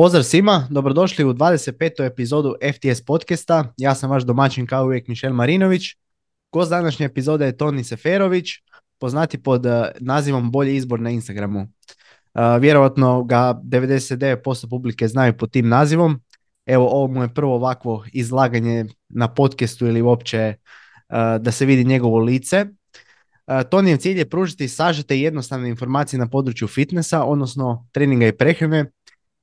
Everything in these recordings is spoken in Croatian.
Pozdrav svima, dobrodošli u 25. epizodu FTS podcasta. Ja sam vaš domaćin kao uvijek Mišel Marinović. Gost današnje epizode je Toni Seferović, poznati pod eh, nazivom Bolji izbor na Instagramu. Uh, vjerovatno ga 99% publike znaju pod tim nazivom. Evo, ovo mu je prvo ovakvo izlaganje na podcastu ili uopće eh, da se vidi njegovo lice. Tonijev cilj je pružiti sažete i jednostavne informacije na području fitnessa, odnosno treninga i prehrane,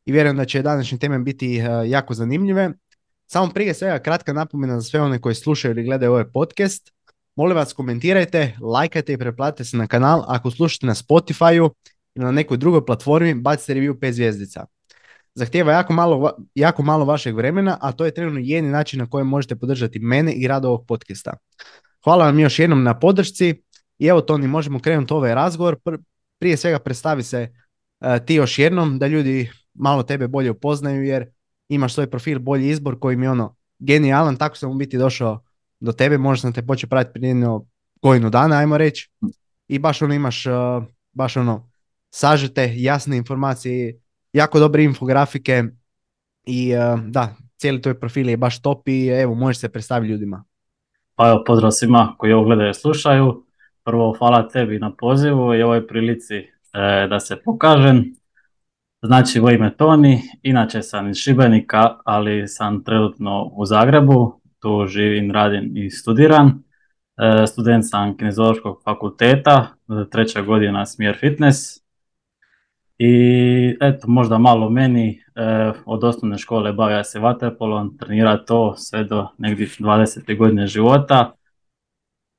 i vjerujem da će današnje teme biti jako zanimljive. Samo prije svega kratka napomena za sve one koji slušaju ili gledaju ovaj podcast. Molim vas komentirajte, lajkajte i preplatite se na kanal. Ako slušate na Spotify-u ili na nekoj drugoj platformi, bacite review 5 zvijezdica. Zahtijeva jako malo, jako malo vašeg vremena, a to je trenutno jedini način na koji možete podržati mene i rad ovog podcasta. Hvala vam još jednom na podršci i evo Toni, možemo krenuti ovaj razgovor. Prije svega predstavi se ti još jednom da ljudi malo tebe bolje upoznaju jer imaš svoj profil bolji izbor koji mi je ono genijalan, tako sam u biti došao do tebe, možda sam te počeo pratiti prije jedno godinu dana, ajmo reći, i baš ono imaš, uh, baš ono, sažete, jasne informacije, jako dobre infografike i uh, da, cijeli tvoj profil je baš top i evo, možeš se predstaviti ljudima. Pa evo, pozdrav svima koji ovo gledaju i slušaju. Prvo, hvala tebi na pozivu i ovoj prilici e, da se pokažem. Znači, moje ime Toni, inače sam iz Šibenika, ali sam trenutno u Zagrebu, tu živim, radim i studiram. E, student sam kinezološkog fakulteta, treća godina smjer fitness. I eto, možda malo meni, e, od osnovne škole bavia se vaterpolom, trenira to sve do negdje 20. godine života.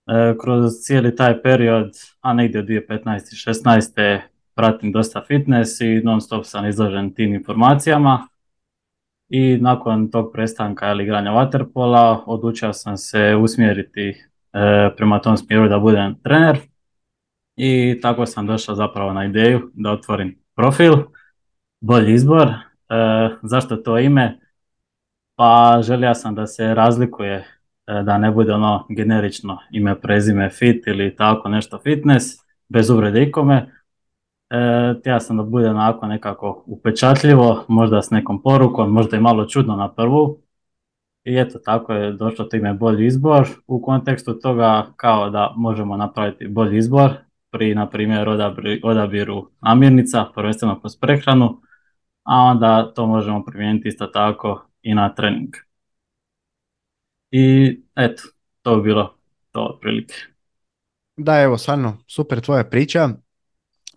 E, kroz cijeli taj period, a negdje od 2015. i 16 pratim dosta fitness i non stop sam izložen tim informacijama. I nakon tog prestanka ili igranja waterpola odlučio sam se usmjeriti e, prema tom smjeru da budem trener. I tako sam došao zapravo na ideju da otvorim profil, bolji izbor. E, zašto to ime? Pa želio sam da se razlikuje, e, da ne bude ono generično ime, prezime, fit ili tako nešto fitness, bez uvrede ikome, E, sam da bude onako nekako upečatljivo, možda s nekom porukom, možda i malo čudno na prvu. I eto, tako je došlo to ime bolji izbor. U kontekstu toga kao da možemo napraviti bolji izbor pri, na primjer, odabiru namirnica, prvenstveno kroz prehranu, a onda to možemo primijeniti isto tako i na trening. I eto, to bi bilo to otprilike. Da, evo, stvarno, super tvoja priča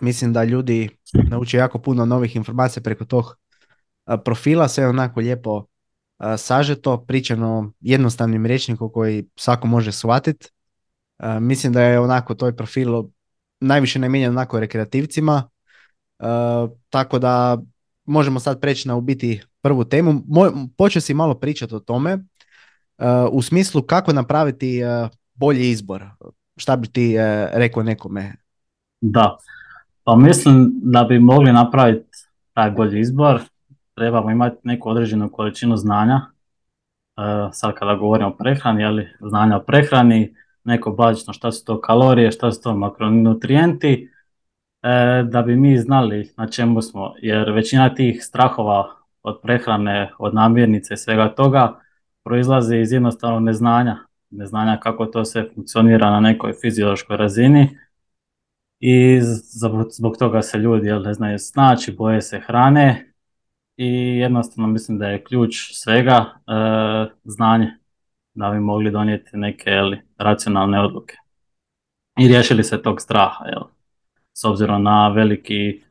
mislim da ljudi nauče jako puno novih informacija preko tog profila, sve onako lijepo sažeto, pričano jednostavnim rječnikom koji svako može shvatiti. Mislim da je onako toj profil najviše namijenjen onako rekreativcima, tako da možemo sad preći na u biti prvu temu. Počeo si malo pričati o tome u smislu kako napraviti bolji izbor. Šta bi ti rekao nekome? Da, pa mislim da bi mogli napraviti taj bolji izbor, trebamo imati neku određenu količinu znanja, e, sad kada govorimo o prehrani, ali znanja o prehrani, neko bazično šta su to kalorije, šta su to makronutrijenti, e, da bi mi znali na čemu smo, jer većina tih strahova od prehrane, od namirnice i svega toga proizlazi iz jednostavnog neznanja, neznanja kako to sve funkcionira na nekoj fiziološkoj razini, i zbog toga se ljudi jel, ne znaju snaći, boje se hrane i jednostavno mislim da je ključ svega e, znanje da bi mogli donijeti neke jel, racionalne odluke i riješili se tog straha jel, s obzirom na veliki,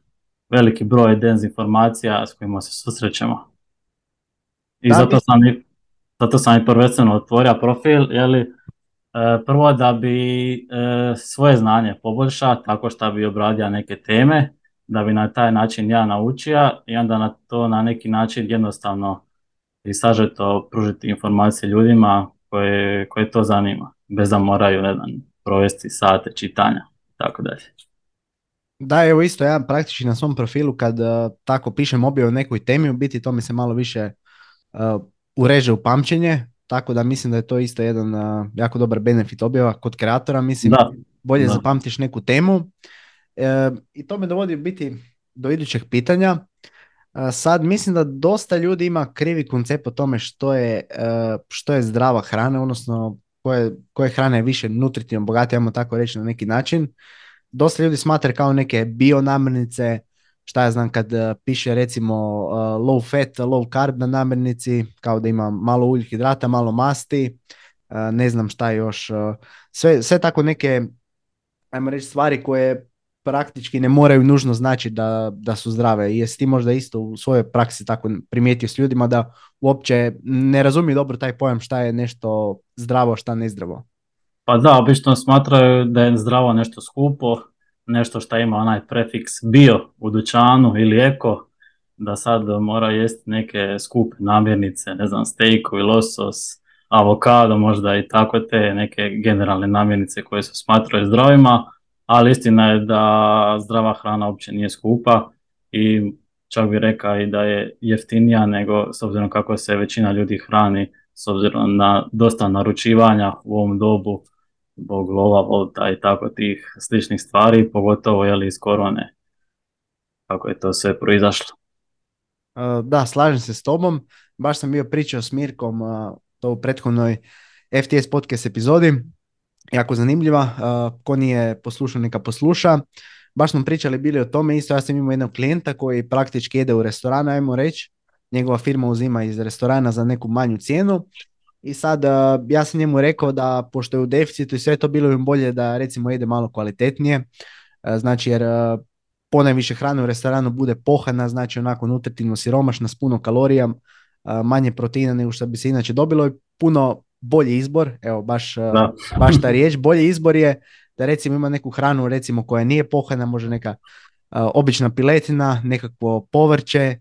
veliki broj dezinformacija s kojima se susrećemo. I zato sam, i, zato sam i prvenstveno otvorio profil, jeli, prvo da bi e, svoje znanje poboljšao tako što bi obradio neke teme, da bi na taj način ja naučio i onda na to na neki način jednostavno i sažeto pružiti informacije ljudima koje, koje to zanima, bez da moraju ne znam, provesti sate čitanja tako dalje. Da, evo isto ja praktički na svom profilu kad uh, tako pišem objavu o nekoj temi, u biti to mi se malo više uh, ureže u pamćenje, tako da mislim da je to isto jedan jako dobar benefit objava kod kreatora. Mislim, da. bolje da. zapamtiš neku temu. E, I to me dovodi biti do idućeg pitanja. Sad mislim da dosta ljudi ima krivi koncept o tome što je, što je zdrava hrana, odnosno koje, koje hrane je više nutritivno bogatije, ajmo tako reći na neki način. Dosta ljudi smatra kao neke bio namirnice, šta ja znam kad piše recimo low fat, low carb na namirnici, kao da ima malo uljih malo masti, ne znam šta još, sve, sve tako neke, ajmo reći, stvari koje praktički ne moraju nužno znači da, da su zdrave. I jesi ti možda isto u svojoj praksi tako primijetio s ljudima da uopće ne razumiju dobro taj pojam šta je nešto zdravo, šta nezdravo? Pa da, obično smatraju da je zdravo nešto skupo, nešto što ima onaj prefiks bio u dućanu ili eko, da sad mora jesti neke skupe namirnice, ne znam, stejkovi, losos, avokado, možda i tako te neke generalne namirnice koje se smatraju zdravima, ali istina je da zdrava hrana uopće nije skupa i čak bi rekao i da je jeftinija nego s obzirom kako se većina ljudi hrani s obzirom na dosta naručivanja u ovom dobu zbog lova, volta i tako tih sličnih stvari, pogotovo jeli iz korone kako je to sve proizašlo. Da, slažem se s tobom. Baš sam bio pričao s Mirkom to u prethodnoj FTS podcast epizodi jako zanimljiva. ko nije poslušao, neka posluša. Baš smo pričali bili o tome, isto ja sam imao jednog klijenta koji praktički jede u restoranu, ajmo reći. Njegova firma uzima iz restorana za neku manju cijenu. I sad ja sam njemu rekao da pošto je u deficitu i sve to bilo im bolje da recimo jede malo kvalitetnije. Znači jer ponajviše hrane u restoranu bude pohana, znači onako nutritivno siromašna s puno kalorija, manje proteina nego što bi se inače dobilo i puno bolji izbor, evo baš, uh, baš ta riječ, bolji izbor je da recimo ima neku hranu recimo koja nije pohana, može neka uh, obična piletina, nekakvo povrće,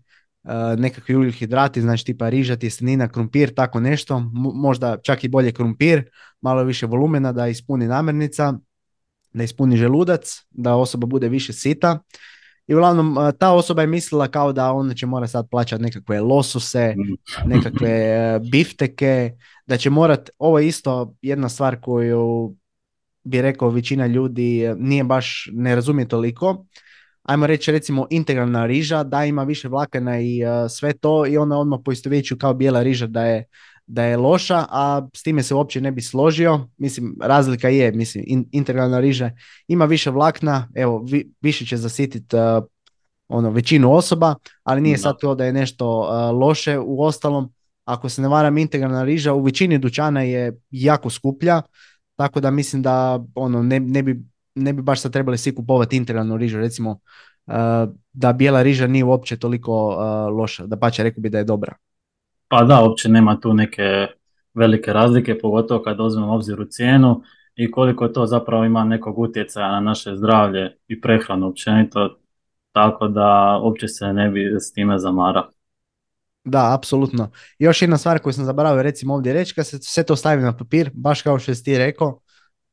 nekakvi ugljihidrati, znači tipa riža, tjestenina, krumpir, tako nešto, možda čak i bolje krumpir, malo više volumena da ispuni namirnica, da ispuni želudac, da osoba bude više sita. I uglavnom ta osoba je mislila kao da ona će mora sad plaćati nekakve losose, mm. nekakve bifteke, da će morat, ovo je isto jedna stvar koju bi rekao većina ljudi nije baš, ne razumije toliko. Ajmo reći recimo integralna riža, da ima više vlakana i uh, sve to i ona odmah poistovjeću kao bijela riža da je, da je loša, a s time se uopće ne bi složio. Mislim, razlika je, mislim, integralna riža ima više vlakna, evo, više će zasititi uh, ono, većinu osoba, ali nije sad to da je nešto loše. U ostalom, ako se ne varam integralna riža u većini dućana je jako skuplja, tako da mislim da ono ne, ne, bi, ne bi baš sad trebali svi kupovati integralnu rižu, recimo uh, da bijela riža nije uopće toliko uh, loša, da pa će rekao bi da je dobra. Pa da, uopće nema tu neke velike razlike, pogotovo kad uzmemo obzir u cijenu i koliko to zapravo ima nekog utjecaja na naše zdravlje i prehranu općenito, tako da uopće se ne bi s time zamara. Da, apsolutno. Još jedna stvar koju sam zaboravio recimo ovdje reći, kad se sve to stavi na papir, baš kao što si ti rekao,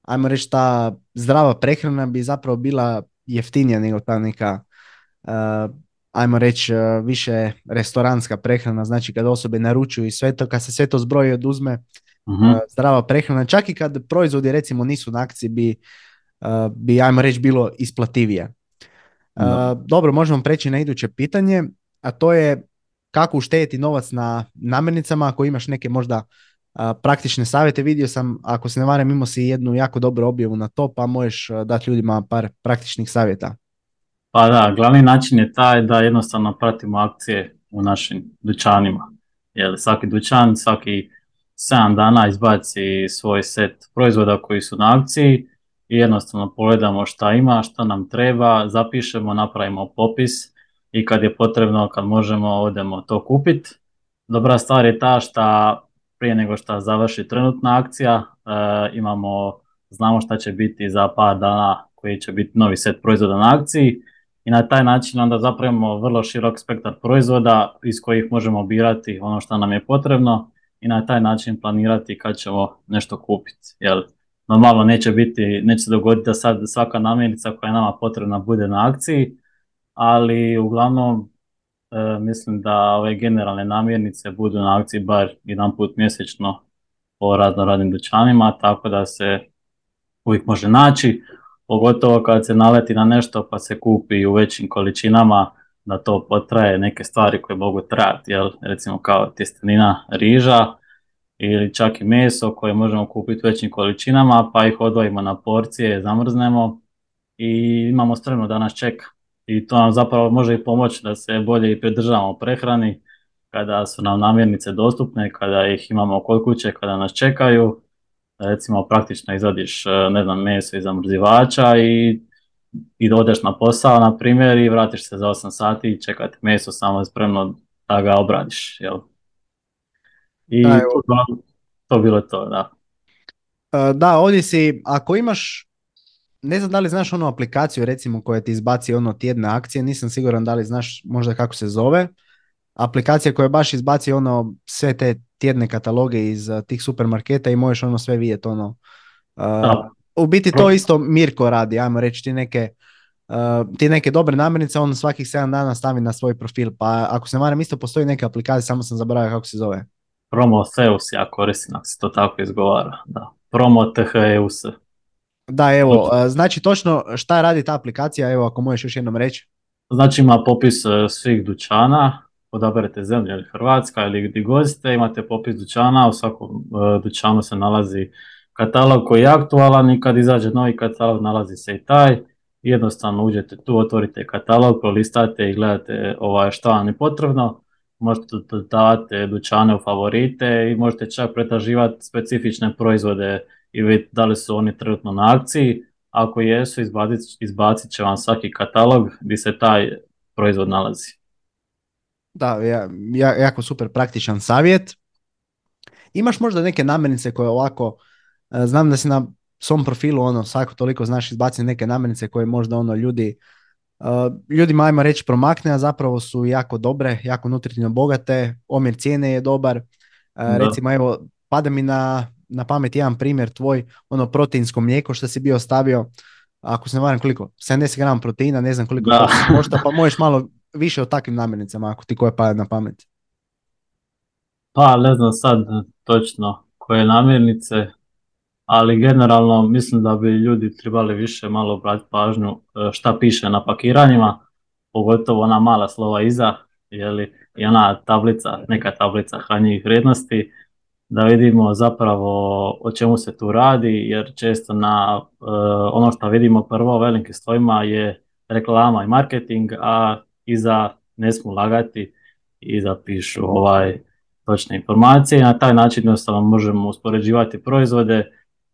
ajmo reći ta zdrava prehrana bi zapravo bila jeftinija nego ta neka, uh, ajmo reći uh, više restoranska prehrana, znači kad osobe naručuju i sve to, kad se sve to zbroji oduzme, uh zdrava prehrana, čak i kad proizvodi recimo nisu na akciji bi, bi ajmo reći bilo isplativije. Dobro, možemo preći na iduće pitanje, a to je kako uštediti novac na namirnicama, ako imaš neke možda praktične savjete, vidio sam, ako se ne varam, imao si jednu jako dobru objavu na to, pa možeš dati ljudima par praktičnih savjeta. Pa da, glavni način je taj da jednostavno pratimo akcije u našim dućanima. Jer svaki dućan, svaki 7 dana izbaci svoj set proizvoda koji su na akciji i jednostavno pogledamo šta ima, šta nam treba, zapišemo, napravimo popis i kad je potrebno, kad možemo, odemo to kupiti. Dobra stvar je ta što prije nego što završi trenutna akcija, e, imamo, znamo šta će biti za par dana koji će biti novi set proizvoda na akciji i na taj način onda zapravimo vrlo širok spektar proizvoda iz kojih možemo birati ono što nam je potrebno i na taj način planirati kad ćemo nešto kupiti. Jer normalno neće biti, neće se dogoditi da sad svaka namirnica koja je nama potrebna bude na akciji, ali uglavnom mislim da ove generalne namirnice budu na akciji bar jedan put mjesečno po razno radnim dućanima, tako da se uvijek može naći, pogotovo kad se naleti na nešto pa se kupi u većim količinama, da to potraje neke stvari koje mogu trajati, jel? recimo kao tjestenina riža ili čak i meso koje možemo kupiti većim količinama pa ih odvojimo na porcije, zamrznemo i imamo stremno da nas čeka. I to nam zapravo može i pomoći da se bolje i pridržavamo prehrani kada su nam namirnice dostupne, kada ih imamo kod kuće, kada nas čekaju. Recimo praktično izvadiš ne znam, meso iz zamrzivača i i odeš na posao, na primjer, i vratiš se za 8 sati i čekati meso samo spremno da ga obradiš, jel? I da, to, to bilo to, da. E, da, ovdje si, ako imaš, ne znam da li znaš onu aplikaciju recimo koja ti izbaci ono tjedne akcije, nisam siguran da li znaš možda kako se zove, aplikacija koja baš izbaci ono sve te tjedne kataloge iz uh, tih supermarketa i možeš ono sve vidjeti ono. Uh, u biti to isto Mirko radi, ajmo reći ti neke, uh, ti neke dobre namirnice, on svakih 7 dana stavi na svoj profil, pa ako se varam isto postoji neka aplikacija, samo sam zaboravio kako se zove. Promotheus ja koristim, ako se to tako izgovara, da. Promotheus. Da, evo, znači točno šta radi ta aplikacija, evo ako možeš još jednom reći. Znači ima popis uh, svih dućana, odaberete zemlju ili Hrvatska ili gdje gozite, imate popis dućana, u svakom dućanu se nalazi katalog koji je aktualan i kad izađe novi katalog nalazi se i taj. Jednostavno uđete tu, otvorite katalog, prolistate i gledate ovaj, što vam je potrebno. Možete dodavati dućane u favorite i možete čak pretraživati specifične proizvode i vidjeti da li su oni trenutno na akciji. Ako jesu, izbacit, izbacit će vam svaki katalog gdje se taj proizvod nalazi. Da, ja, jako super praktičan savjet. Imaš možda neke namirnice koje ovako E, znam da si na svom profilu ono svako toliko znaš izbaciti neke namirnice koje možda ono ljudi uh, ljudima ajmo reći promakne, a zapravo su jako dobre, jako nutritivno bogate, omjer cijene je dobar. Uh, recimo evo, pada mi na, na pamet jedan primjer tvoj, ono proteinsko mlijeko što si bio stavio, ako se ne varam koliko, 70 grama proteina, ne znam koliko košta, pa možeš malo više o takvim namirnicama ako ti koje pada na pamet. Pa ne znam sad točno koje namirnice, ali generalno mislim da bi ljudi trebali više malo obratiti pažnju e, šta piše na pakiranjima, pogotovo ona mala slova iza, jeli, i ona tablica, neka tablica hranjivih vrijednosti, da vidimo zapravo o čemu se tu radi, jer često na e, ono što vidimo prvo velikim slovima je reklama i marketing, a iza ne smo lagati, iza pišu ovaj točne informacije. Na taj način jednostavno možemo uspoređivati proizvode,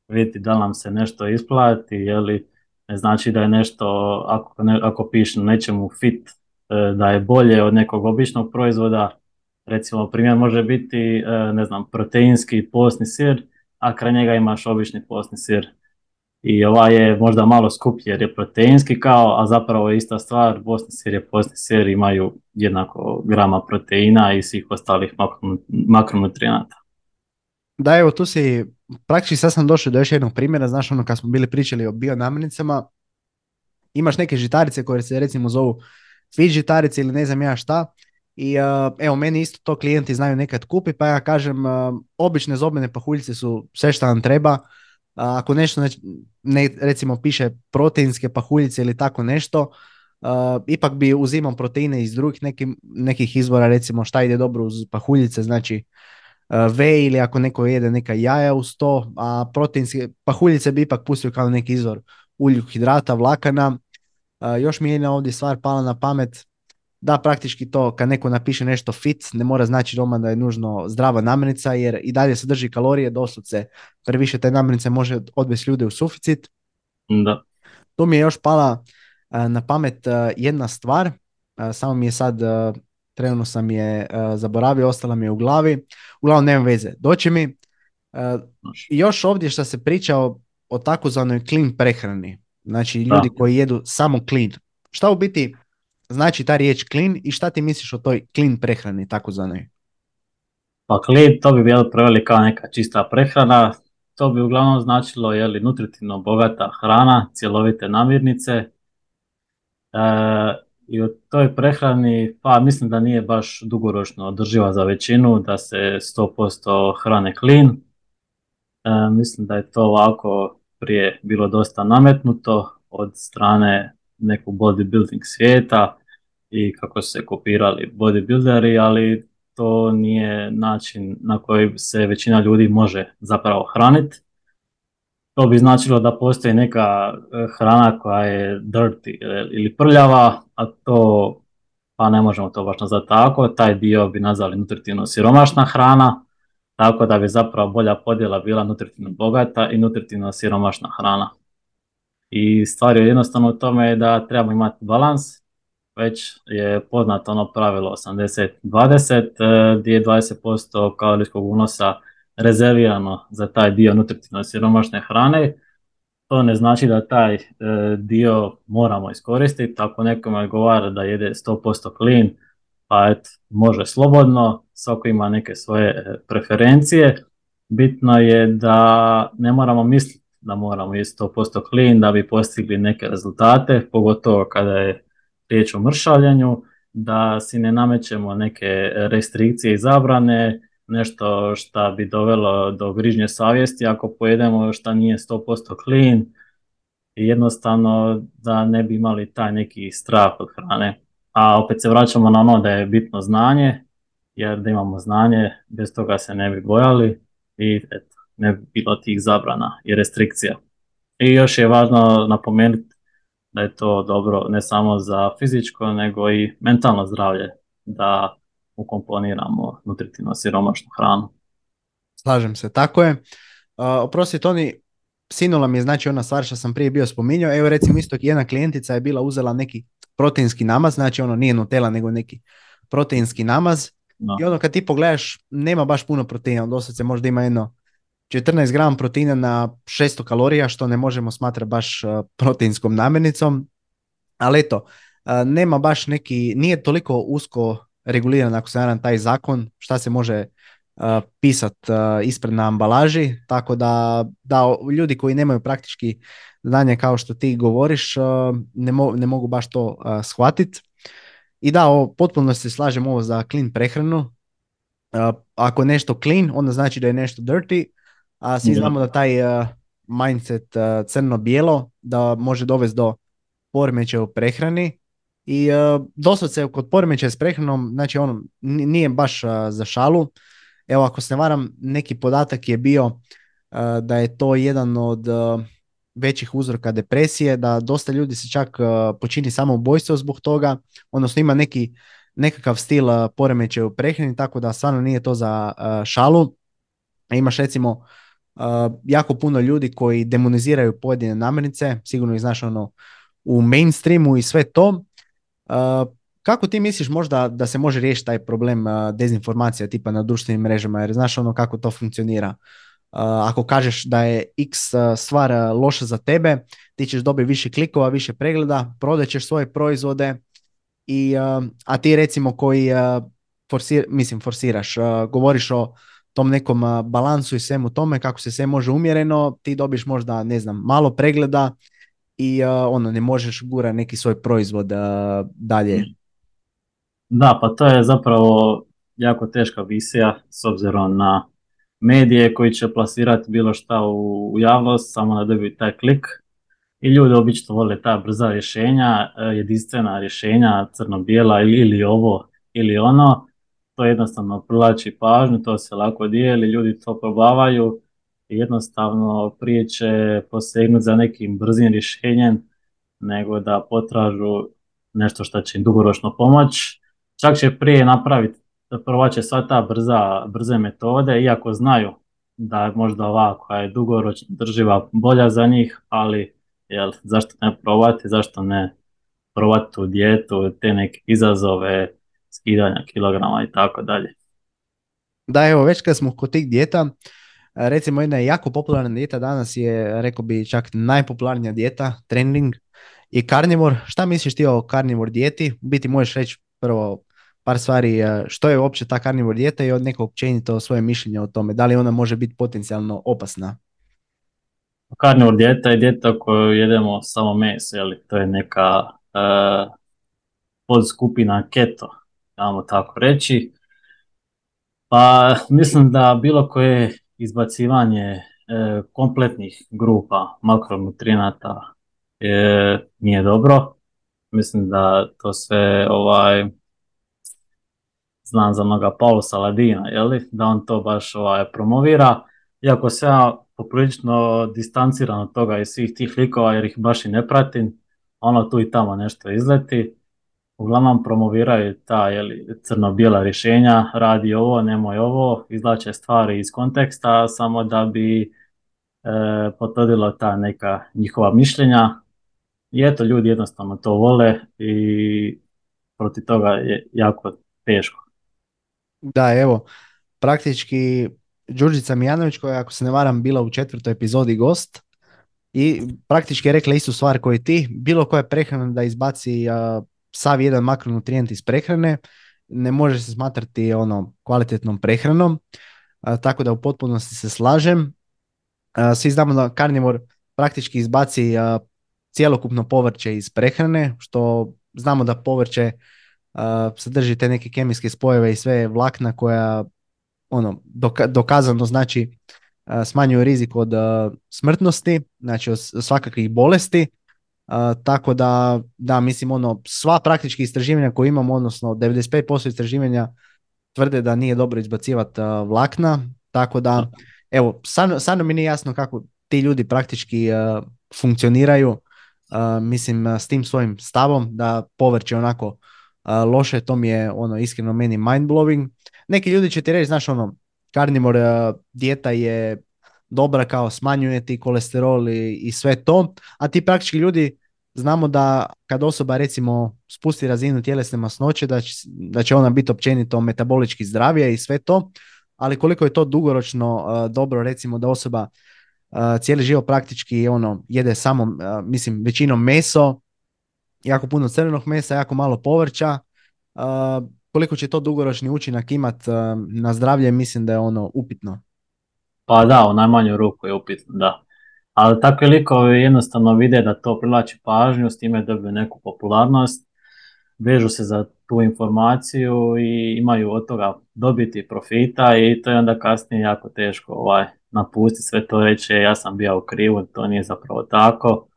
vidjeti da nam se nešto isplati, je li ne znači da je nešto, ako, ako piše nečemu fit, e, da je bolje od nekog običnog proizvoda, recimo primjer može biti, e, ne znam, proteinski postni sir, a kraj njega imaš obični postni sir. I ovaj je možda malo skuplji jer je proteinski kao, a zapravo je ista stvar, bosni sir je postni sir, imaju jednako grama proteina i svih ostalih makronutrijenata. Da, evo tu si, praktički sad sam došao do još jednog primjera, znaš ono kad smo bili pričali o bionamirnicama, imaš neke žitarice koje se recimo zovu fit žitarice ili ne znam ja šta, i uh, evo, meni isto to klijenti znaju nekad kupi, pa ja kažem, uh, obične zobene pahuljice su sve što nam treba. Uh, ako nešto ne, recimo piše proteinske pahuljice ili tako nešto, ipak bi uzimao proteine iz drugih nekih, nekih izvora, recimo šta ide dobro uz pahuljice, znači V ili ako neko jede neka jaja uz to, a proteinske pahuljice bi ipak pustio kao neki izvor ulju hidrata, vlakana. Još mi je jedna ovdje stvar pala na pamet, da praktički to kad neko napiše nešto fit ne mora znači doma da je nužno zdrava namirnica jer i dalje sadrži kalorije doslovce previše te namirnice može odvesti ljude u suficit. Da. Tu mi je još pala na pamet jedna stvar, samo mi je sad trenutno sam je zaboravio, ostala mi je u glavi. Uglavnom nema veze. Doći mi još ovdje što se priča o, o takozvanoj clean prehrani. Znači ljudi koji jedu samo clean. Šta u biti znači ta riječ clean i šta ti misliš o toj clean prehrani takozvanoj? Pa clean to bi bilo preveli kao neka čista prehrana. To bi uglavnom značilo je li nutritivno bogata hrana, cjelovite namirnice. E, I u toj prehrani, pa mislim da nije baš dugoročno održiva za većinu, da se 100% hrane clean. E, mislim da je to ovako prije bilo dosta nametnuto od strane nekog bodybuilding svijeta, i kako se kopirali bodybuilderi, ali to nije način na koji se većina ljudi može zapravo hraniti. To bi značilo da postoji neka e, hrana koja je dirty e, ili prljava, a to pa ne možemo to baš nazvati tako, taj dio bi nazvali nutritivno siromašna hrana, tako da bi zapravo bolja podjela bila nutritivno bogata i nutritivno siromašna hrana. I stvar je jednostavno u tome da trebamo imati balans, već je poznato ono pravilo 80-20, e, gdje je 20% kalorijskog unosa rezervirano za taj dio nutritivno siromašne hrane. To ne znači da taj e, dio moramo iskoristiti. Ako nekome odgovara da jede 100% clean, pa et, može slobodno, svako ima neke svoje e, preferencije. Bitno je da ne moramo misliti da moramo jesti 100% clean da bi postigli neke rezultate, pogotovo kada je riječ o mršavljanju, da si ne namećemo neke restrikcije i zabrane, nešto što bi dovelo do grižnje savjesti ako pojedemo što nije 100% clean jednostavno da ne bi imali taj neki strah od hrane. A opet se vraćamo na ono da je bitno znanje, jer da imamo znanje, bez toga se ne bi bojali i eto, ne bi bilo tih zabrana i restrikcija. I još je važno napomenuti da je to dobro ne samo za fizičko, nego i mentalno zdravlje, da ukomponiramo nutritivno siromašnu hranu. Slažem se, tako je. Uh, oprosti Toni, sinula mi je znači ona stvar što sam prije bio spominjao, evo recimo isto jedna klijentica je bila uzela neki proteinski namaz, znači ono nije Nutella nego neki proteinski namaz i ono kad ti pogledaš nema baš puno proteina, doslovce možda ima jedno 14 gram proteina na 600 kalorija što ne možemo smatrati baš proteinskom namirnicom, ali eto, nema baš neki, nije toliko usko reguliran ako se naravno taj zakon šta se može uh, pisat ispred na ambalaži, tako da, da ljudi koji nemaju praktički znanje kao što ti govoriš ne, ne mogu baš to shvatiti. I da, o, potpuno se slažem ovo za clean prehranu. ako je nešto clean, onda znači da je nešto dirty, a svi znamo da taj mindset crno-bijelo da može dovesti do poremećaja u prehrani i uh, doslovce kod poremećaja s prehranom, znači ono, nije baš za šalu. Evo ako se ne varam, neki podatak je bio da je to jedan od većih uzroka depresije, da dosta ljudi se čak počini samo ubojstvo zbog toga, odnosno ima neki nekakav stil poremećaja u prehrani, tako da stvarno nije to za šalu. Imaš recimo jako puno ljudi koji demoniziraju pojedine namirnice, sigurno ih znaš ono u mainstreamu i sve to, kako ti misliš možda da se može riješiti taj problem dezinformacija tipa na društvenim mrežama jer znaš ono kako to funkcionira? Ako kažeš da je x stvar loša za tebe, ti ćeš dobiti više klikova, više pregleda, prodaćeš svoje proizvode i, a ti recimo koji forsir, mislim forsiraš, govoriš o tom nekom balansu i svemu tome, kako se sve može umjereno, ti dobiš možda, ne znam, malo pregleda, i uh, ono ne možeš gura neki svoj proizvod uh, dalje. Da, pa to je zapravo jako teška visija s obzirom na medije koji će plasirati bilo šta u, javnost samo da dobiju taj klik. I ljudi obično vole ta brza rješenja, e, jedinstvena rješenja, crno-bijela ili ovo ili ono. To jednostavno privlači pažnju, to se lako dijeli, ljudi to probavaju jednostavno prije će posegnuti za nekim brzim rješenjem nego da potražu nešto što će im dugoročno pomoći. Čak će prije napraviti, provaće sva ta brza, brze metode, iako znaju da možda ova koja je dugoročno drživa bolja za njih, ali jel, zašto ne probati, zašto ne probati tu dijetu, te neke izazove, skidanja kilograma i tako dalje. Da, evo, već kad smo kod tih dijeta, Recimo jedna jako popularna dijeta danas je, rekao bi čak najpopularnija dijeta, trending i carnivore. Šta misliš ti o carnivore dijeti? U biti možeš reći prvo par stvari e, što je uopće ta carnivore dijeta i od nekog općenito svoje mišljenje o tome. Da li ona može biti potencijalno opasna? Carnivore dijeta je dijeta koju jedemo samo meso, jeli? to je neka uh, podskupina keto, damo tako reći. Pa mislim da bilo koje izbacivanje e, kompletnih grupa makronutrinata nije dobro. Mislim da to sve ovaj, znam za mnoga Paul Saladina, li da on to baš ovaj, promovira. Iako se ja poprilično distanciran od toga i svih tih likova jer ih baš i ne pratim, ono tu i tamo nešto izleti. Uglavnom promoviraju ta crno-bijela rješenja, radi ovo, nemoj ovo, izlače stvari iz konteksta samo da bi e, potvrdilo ta neka njihova mišljenja. I eto, ljudi jednostavno to vole i protiv toga je jako teško. Da, evo, praktički Đurđica Mijanović koja ako se ne varam bila u četvrtoj epizodi gost i praktički je rekla istu stvar koji ti, bilo koja prehrana da izbaci sav jedan makronutrijent iz prehrane, ne može se smatrati ono kvalitetnom prehranom, tako da u potpunosti se slažem. svi znamo da karnivor praktički izbaci cjelokupno povrće iz prehrane, što znamo da povrće sadrži te neke kemijske spojeve i sve vlakna koja ono dokazano znači smanjuju rizik od smrtnosti, znači od svakakvih bolesti. Tako da, da, mislim, ono, sva praktički istraživanja koje imamo, odnosno 95% istraživanja tvrde da nije dobro izbacivati vlakna, tako da, evo, stvarno mi nije jasno kako ti ljudi praktički funkcioniraju, mislim, s tim svojim stavom da povrće onako loše, to mi je ono iskreno meni mind-blowing. Neki ljudi će ti reći, znaš ono, karnivor dijeta je dobra kao smanjuje ti kolesterol i, i sve to, a ti praktički ljudi znamo da kad osoba recimo spusti razinu tjelesne masnoće da će, da će ona biti općenito metabolički zdravija i sve to, ali koliko je to dugoročno dobro recimo da osoba cijeli život praktički ono jede samo mislim većinom meso, jako puno crvenog mesa, jako malo povrća, koliko će to dugoročni učinak imat na zdravlje mislim da je ono upitno. Pa da, u najmanju ruku je upitno, da. Ali takvi likovi jednostavno vide da to privlači pažnju, s time dobiju neku popularnost, vežu se za tu informaciju i imaju od toga dobiti profita i to je onda kasnije jako teško ovaj, napustiti sve to reći ja sam bio u krivu, to nije zapravo tako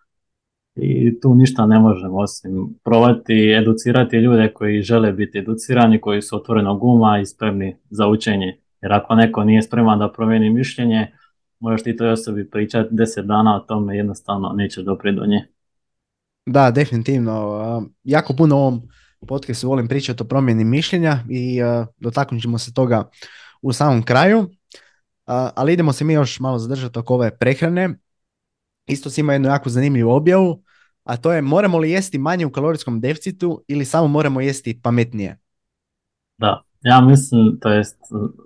i tu ništa ne možemo osim provati, educirati ljude koji žele biti educirani, koji su otvorenog guma i spremni za učenje. Jer ako neko nije spreman da promijeni mišljenje, možeš ti toj osobi pričati deset dana o tome, jednostavno nećeš doprijeti do nje. Da, definitivno. Jako puno u ovom podcastu volim pričati o promjeni mišljenja i dotaknut ćemo se toga u samom kraju. Ali idemo se mi još malo zadržati oko ove prehrane. Isto si ima jednu jako zanimljivu objavu, a to je moramo li jesti manje u kalorijskom deficitu ili samo moramo jesti pametnije? Da, ja mislim, to jest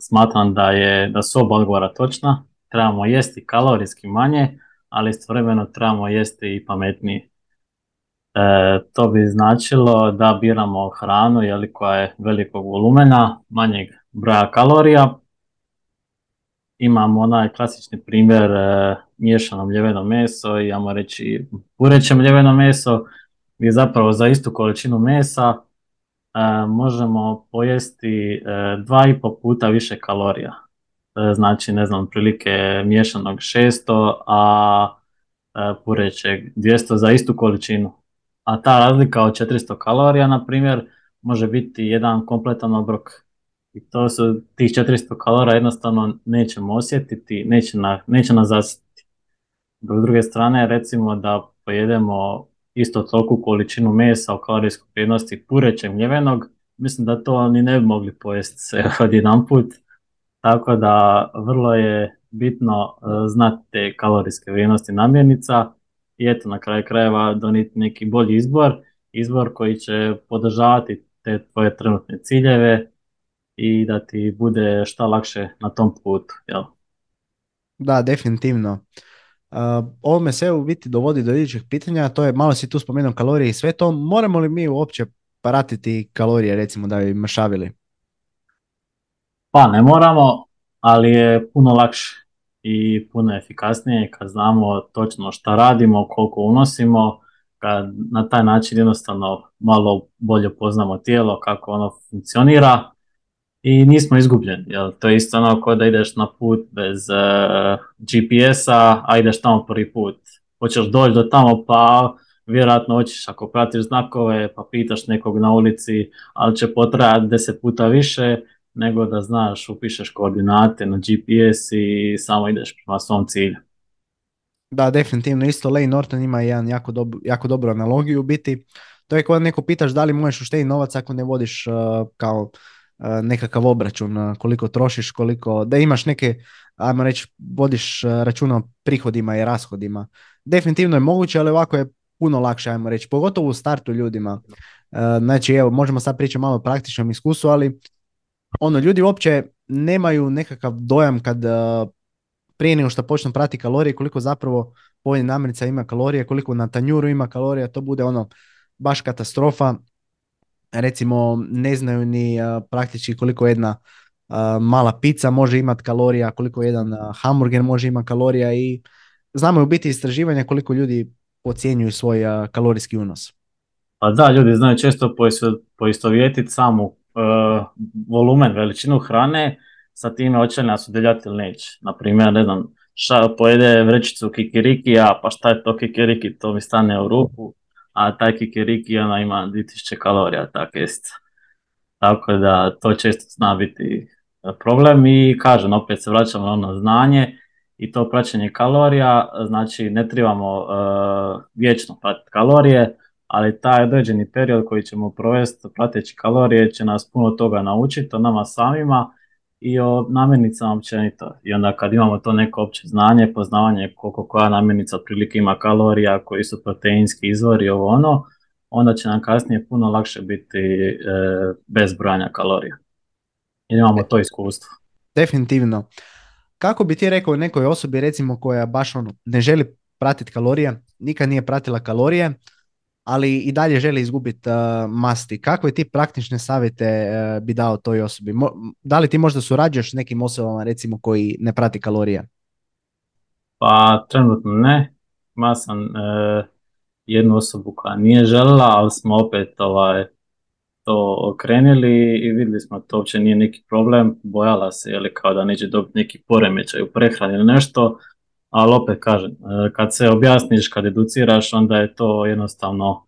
smatram da je da su oba odgovora točna. Trebamo jesti kalorijski manje, ali istovremeno trebamo jesti i pametnije. E, to bi značilo da biramo hranu jeli, koja je velikog volumena, manjeg broja kalorija. Imamo onaj klasični primjer e, miješano mljeveno meso i ajmo reći pureće mljeveno meso gdje zapravo za istu količinu mesa e, možemo pojesti e, dva i po puta više kalorija. E, znači, ne znam, prilike miješanog 600, a purećeg 200 za istu količinu. A ta razlika od 400 kalorija, na primjer, može biti jedan kompletan obrok. I to su tih 400 kalorija jednostavno nećemo osjetiti, neće, na, neće nas zasjetiti. S druge strane, recimo da pojedemo isto toliku količinu mesa u kalorijskoj vrijednosti purećeg mljevenog, mislim da to ni ne bi mogli pojesti sve jedan put. Tako da vrlo je bitno e, znati te kalorijske vrijednosti namirnica i eto na kraju krajeva doniti neki bolji izbor, izbor koji će podržavati te tvoje trenutne ciljeve i da ti bude šta lakše na tom putu. Jel? Da, definitivno. Uh, ovo me sve u biti dovodi do idućeg pitanja, to je malo si tu spomenuo kalorije i sve to, moramo li mi uopće pratiti kalorije recimo da bi mršavili? Pa ne moramo, ali je puno lakše i puno efikasnije kad znamo točno šta radimo, koliko unosimo, kad na taj način jednostavno malo bolje poznamo tijelo, kako ono funkcionira i nismo izgubljeni. Jel? To je isto ono kao da ideš na put bez eh, GPS-a, a ideš tamo prvi put. Hoćeš doći do tamo pa vjerojatno hoćeš ako pratiš znakove pa pitaš nekog na ulici, ali će potrajati deset puta više nego da znaš, upišeš koordinate na GPS i samo ideš prema svom cilju. Da, definitivno. Isto Lane Norton ima jedan jako, dob jako dobru analogiju. U biti, to je kao neko pitaš da li možeš uštediti novac ako ne vodiš uh, kao uh, nekakav obračun uh, koliko trošiš, koliko, da imaš neke, ajmo reći, vodiš računa o prihodima i rashodima. Definitivno je moguće, ali ovako je puno lakše, ajmo reći, pogotovo u startu ljudima. Znači, evo, možemo sad pričati malo o praktičnom iskustvu, ali ono, ljudi uopće nemaju nekakav dojam kad prije nego što počnu prati kalorije, koliko zapravo pojedin namirnica ima kalorije, koliko na tanjuru ima kalorija, to bude ono baš katastrofa. Recimo ne znaju ni praktički koliko jedna mala pizza može imati kalorija, koliko jedan hamburger može imati kalorija i znamo u biti istraživanja koliko ljudi ocjenjuju svoj kalorijski unos. Pa da, ljudi znaju često poistovjetiti samu volumen, veličinu hrane sa time hoće li nas udeljati ili neće. Naprimjer, ne znam, ša, pojede vrećicu kikirikija, pa šta je to kikiriki, to mi stane u ruku, a taj kikiriki ona ima 2000 kalorija, tak jest. Tako da to često zna biti problem i kažem, opet se vraćamo na ono znanje i to praćenje kalorija, znači ne trebamo uh, vječno pratiti kalorije, ali taj određeni period koji ćemo provesti prateći kalorije će nas puno toga naučiti o nama samima i o namirnicama općenito. I onda kad imamo to neko opće znanje, poznavanje koliko koja namirnica otprilike ima kalorija, koji su proteinski izvori, ovo ono, onda će nam kasnije puno lakše biti e, bez brojanja kalorija. I imamo to iskustvo. Definitivno. Kako bi ti rekao nekoj osobi recimo koja baš ono, ne želi pratiti kalorije, nikad nije pratila kalorije, ali i dalje želi izgubiti uh, masti. Kakve ti praktične savjete uh, bi dao toj osobi? da li ti možda surađuješ s nekim osobama recimo koji ne prati kalorije? Pa trenutno ne. Ima sam uh, jednu osobu koja nije željela, ali smo opet ovaj, to okrenili i vidjeli smo to uopće nije neki problem. Bojala se je kao da neće dobiti neki poremećaj u prehrani ili nešto, ali opet kažem, e, kad se objasniš, kad educiraš, onda je to jednostavno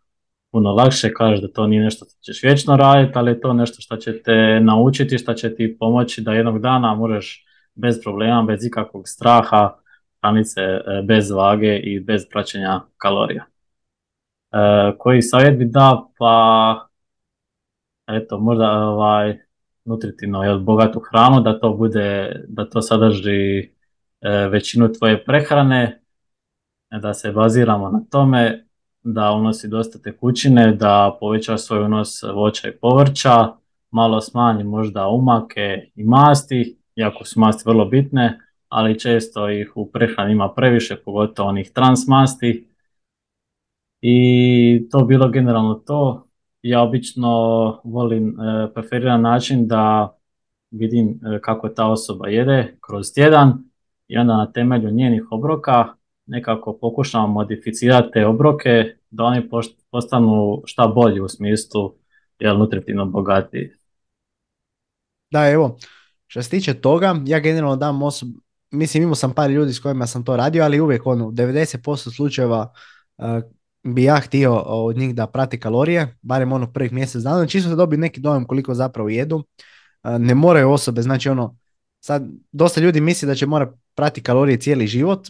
puno lakše, kažeš da to nije nešto što ćeš vječno raditi, ali je to nešto što će te naučiti, što će ti pomoći da jednog dana možeš bez problema, bez ikakvog straha, se e, bez vage i bez praćenja kalorija. E, koji savjet bi da, pa eto, možda ovaj, nutritivno, jel, bogatu hranu, da to bude, da to sadrži većinu tvoje prehrane, da se baziramo na tome, da unosi dosta tekućine, da poveća svoj unos voća i povrća, malo smanji možda umake i masti, iako su masti vrlo bitne, ali često ih u prehrani ima previše, pogotovo onih trans masti. I to bilo generalno to. Ja obično volim e, preferiran način da vidim e, kako ta osoba jede kroz tjedan, i onda na temelju njenih obroka nekako pokušamo modificirati te obroke da oni postanu šta bolji u smislu jel, nutritivno bogatiji. Da, evo, što se tiče toga, ja generalno dam osob, mislim imao sam par ljudi s kojima sam to radio, ali uvijek ono, 90% slučajeva uh, bi ja htio od njih da prati kalorije, barem ono prvih mjesec dana, čisto da dobiju neki dojam koliko zapravo jedu. Uh, ne moraju osobe, znači ono, sad dosta ljudi misli da će mora prati kalorije cijeli život.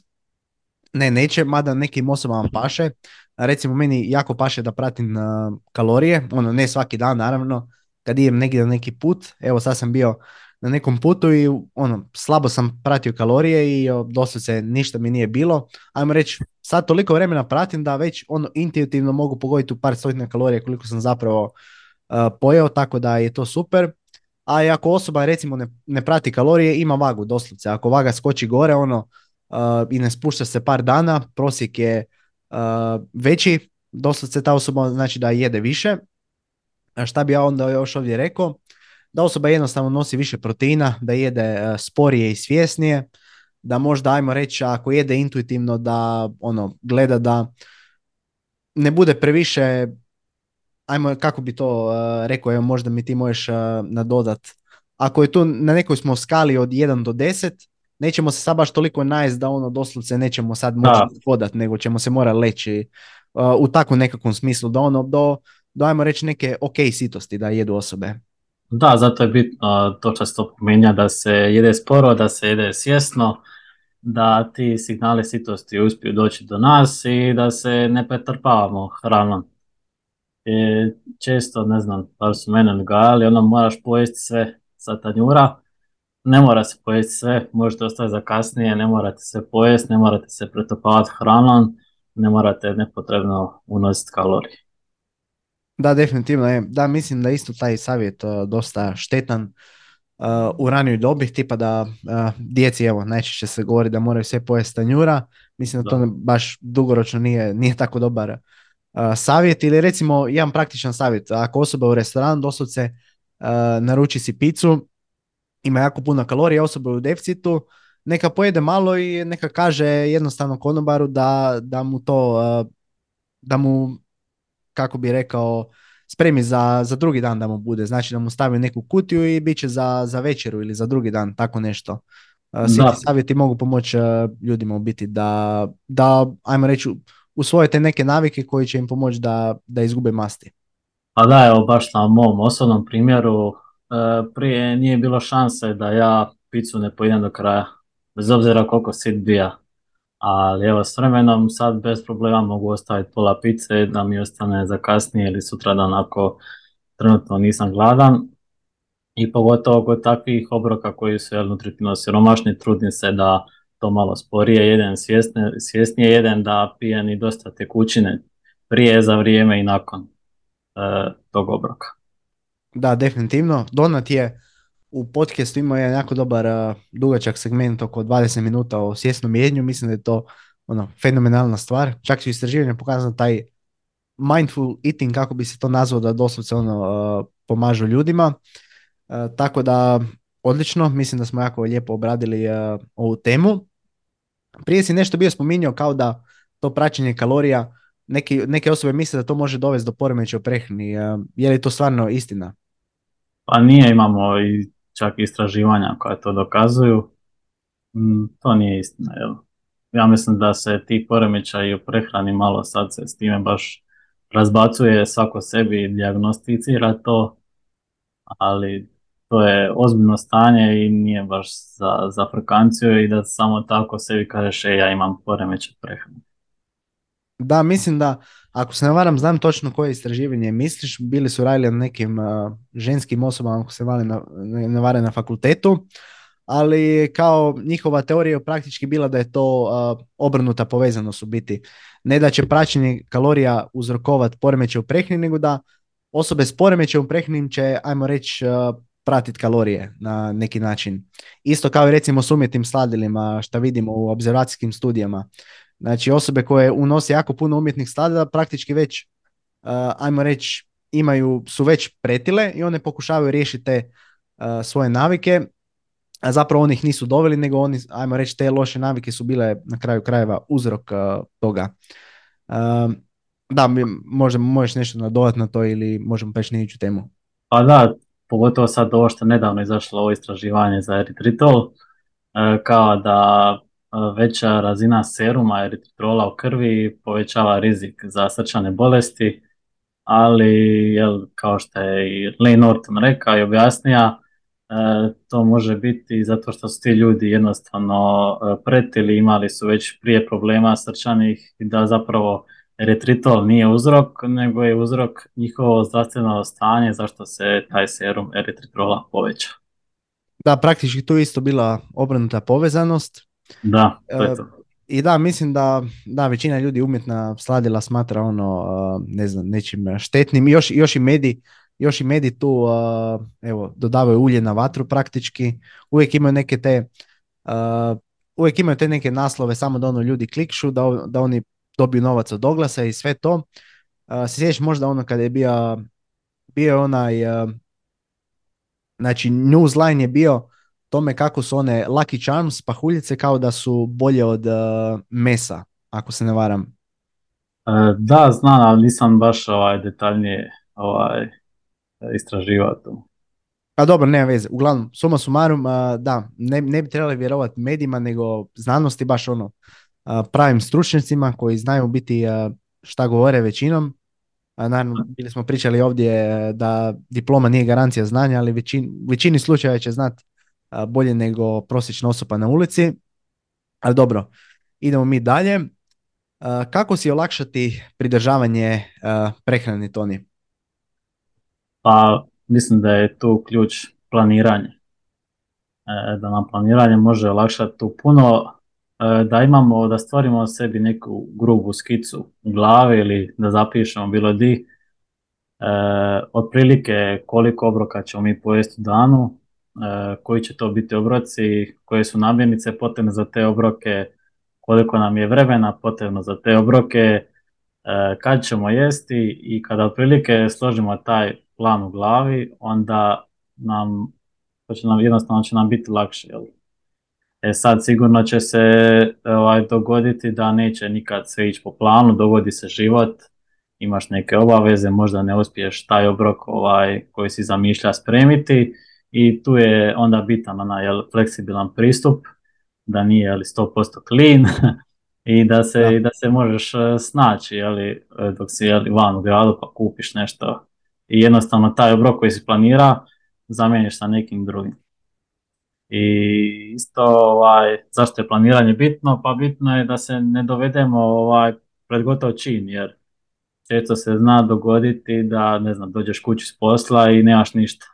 Ne, neće, mada nekim osobama paše. Recimo meni jako paše da pratim uh, kalorije, ono ne svaki dan naravno, kad idem negdje na neki put, evo sad sam bio na nekom putu i ono, slabo sam pratio kalorije i doslovce ništa mi nije bilo. Ajmo reći, sad toliko vremena pratim da već ono intuitivno mogu pogoditi u par stotina kalorija koliko sam zapravo uh, pojeo, tako da je to super a ako osoba recimo ne, ne prati kalorije, ima vagu doslovce. Ako vaga skoči gore ono uh, i ne spušta se par dana, prosjek je uh, veći, doslovce ta osoba znači da jede više. A šta bi ja onda još ovdje rekao? Da osoba jednostavno nosi više proteina, da jede uh, sporije i svjesnije, da možda ajmo reći ako jede intuitivno da ono gleda da ne bude previše ajmo, kako bi to uh, rekao, evo možda mi ti možeš uh, nadodat. Ako je tu na nekoj smo skali od 1 do 10, nećemo se sad baš toliko najest da ono doslovce nećemo sad moći hodat, nego ćemo se morati leći u takvom nekakvom smislu, da ono do, do ajmo reći neke ok sitosti da jedu osobe. Da, zato je bitno to često pominja da se jede sporo, da se jede svjesno, da ti signali sitosti uspiju doći do nas i da se ne pretrpavamo hranom. I često, ne znam, pa su mene nagajali, ono moraš pojesti sve sa tanjura, ne mora se pojesti sve, možete ostaviti za kasnije, ne morate se pojesti, ne morate se pretopavati hranom, ne morate nepotrebno unositi kalorije. Da, definitivno je. Da, mislim da isto taj savjet uh, dosta štetan uh, u ranijoj dobi, tipa da uh, djeci, evo, najčešće se govori da moraju sve pojesti tanjura. Mislim da, to baš dugoročno nije, nije tako dobar savjet. Ili recimo, jedan praktičan savjet. Ako osoba u restoranu doslovce naruči si picu, ima jako puno kalorija, osoba u deficitu, neka pojede malo i neka kaže jednostavno konobaru da, da mu to, da mu, kako bi rekao, spremi za, za drugi dan da mu bude. Znači da mu stavi neku kutiju i bit će za, za večeru ili za drugi dan, tako nešto. Svi ti savjeti mogu pomoći ljudima u biti da, da, ajmo reći, usvojite neke navike koji će im pomoći da, da izgube masti. Pa da, evo baš na mom osobnom primjeru, E, prije nije bilo šanse da ja picu ne pojedem do kraja, bez obzira koliko sit bija. Ali evo s vremenom sad bez problema mogu ostaviti pola pice da mi ostane za kasnije ili sutra dan ako trenutno nisam gladan. I pogotovo kod takvih obroka koji su jel, nutritivno siromašni, trudim se da to malo sporije jedan svjesnije jedan da pijem i dosta tekućine prije, za vrijeme i nakon e, tog obroka. Da, definitivno. Donat je u podcastu imao jedan jako dobar uh, dugačak segment oko 20 minuta o svjesnom jednju. Mislim da je to ono, fenomenalna stvar. Čak su istraživanja pokazano taj mindful eating, kako bi se to nazvao, da doslovce ono, uh, pomažu ljudima. Uh, tako da, odlično. Mislim da smo jako lijepo obradili ovu temu. Prije si nešto bio spominjao kao da to praćenje kalorija neki, neke osobe misle da to može dovesti do poremeća u prehrani. Je li to stvarno istina? Pa nije, imamo i čak istraživanja koja to dokazuju. Mm, to nije istina. Jel? Ja mislim da se ti poremećaji u prehrani malo sad se s time baš razbacuje svako sebi i dijagnosticira to, ali to je ozbiljno stanje i nije baš za, za frekanciju i da samo tako sebi kažeš e, ja imam poremećaj prehrane. Da, mislim da, ako se ne varam, znam točno koje istraživanje misliš, bili su radili na nekim ženskim osobama, ako se vali na, ne vare na fakultetu, ali kao njihova teorija je praktički bila da je to obrnuta povezanost u biti. Ne da će praćenje kalorija uzrokovati poremećaj u prehrani, nego da osobe s poremećajem u prehrani će, ajmo reći, pratiti kalorije na neki način. Isto kao i recimo s umjetnim sladilima što vidimo u observacijskim studijama. Znači osobe koje unose jako puno umjetnih sladila praktički već, uh, ajmo reći, imaju, su već pretile i one pokušavaju riješiti te uh, svoje navike, a zapravo oni ih nisu doveli, nego oni, ajmo reći, te loše navike su bile na kraju krajeva uzrok uh, toga. Da, možda možeš nešto nadodati na to ili možemo peći na temu. Pa da, pogotovo sad ovo što nedavno izašlo ovo istraživanje za eritritol, kao da veća razina seruma eritritrola u krvi povećava rizik za srčane bolesti, ali jel, kao što je i Lane Norton rekao i objasnija, e, to može biti zato što su ti ljudi jednostavno e, pretili, imali su već prije problema srčanih i da zapravo eritritol nije uzrok, nego je uzrok njihovo zdravstveno stanje zašto se taj serum eritritrola poveća. Da, praktički tu isto bila obrnuta povezanost. Da, to je to. I da, mislim da, da, većina ljudi umjetna sladila smatra ono, ne znam, nečim štetnim. Još, još i mediji još i mediji tu evo, dodavaju ulje na vatru praktički. Uvijek imaju neke te uvijek imaju te neke naslove samo da ono ljudi klikšu, da, da oni dobiju novac od oglasa i sve to. Se sjećaš možda ono kada je bio, bio onaj znači newsline je bio tome kako su one Lucky Charms pahuljice kao da su bolje od uh, mesa, ako se ne varam. E, da, znam, ali nisam baš ovaj, detaljnije ovaj, istraživao to. A dobro, nema veze. Uglavnom, suma sumarum, uh, da, ne, ne bi trebali vjerovati medijima, nego znanosti baš ono, uh, pravim stručnjacima koji znaju biti šta govore većinom. Naravno, bili smo pričali ovdje da diploma nije garancija znanja, ali većin, većini slučajeva će znati bolje nego prosječna osoba na ulici. Ali dobro, idemo mi dalje. Kako si olakšati pridržavanje prehrani, Toni? Pa mislim da je tu ključ planiranje. E, da nam planiranje može olakšati tu puno, e, da imamo, da stvorimo sebi neku grubu skicu u glavi ili da zapišemo bilo di, e, otprilike koliko obroka ćemo mi pojesti u danu, koji će to biti obroci, koje su namirnice potrebne za te obroke, koliko nam je vremena potrebno za te obroke, kad ćemo jesti i kada otprilike složimo taj plan u glavi, onda nam, to će nam jednostavno će nam biti lakše. Jel? E sad sigurno će se ovaj, dogoditi da neće nikad sve ići po planu, dogodi se život, imaš neke obaveze, možda ne uspiješ taj obrok ovaj, koji si zamišlja spremiti i tu je onda bitan onaj jel, fleksibilan pristup, da nije jel, 100% clean i da se, da. da se možeš e, snaći jeli, dok si jeli, van u gradu pa kupiš nešto i jednostavno taj obrok koji si planira zamijeniš sa nekim drugim. I isto ovaj, zašto je planiranje bitno? Pa bitno je da se ne dovedemo ovaj, pred gotov čin, jer često se zna dogoditi da ne znam, dođeš kući s posla i nemaš ništa.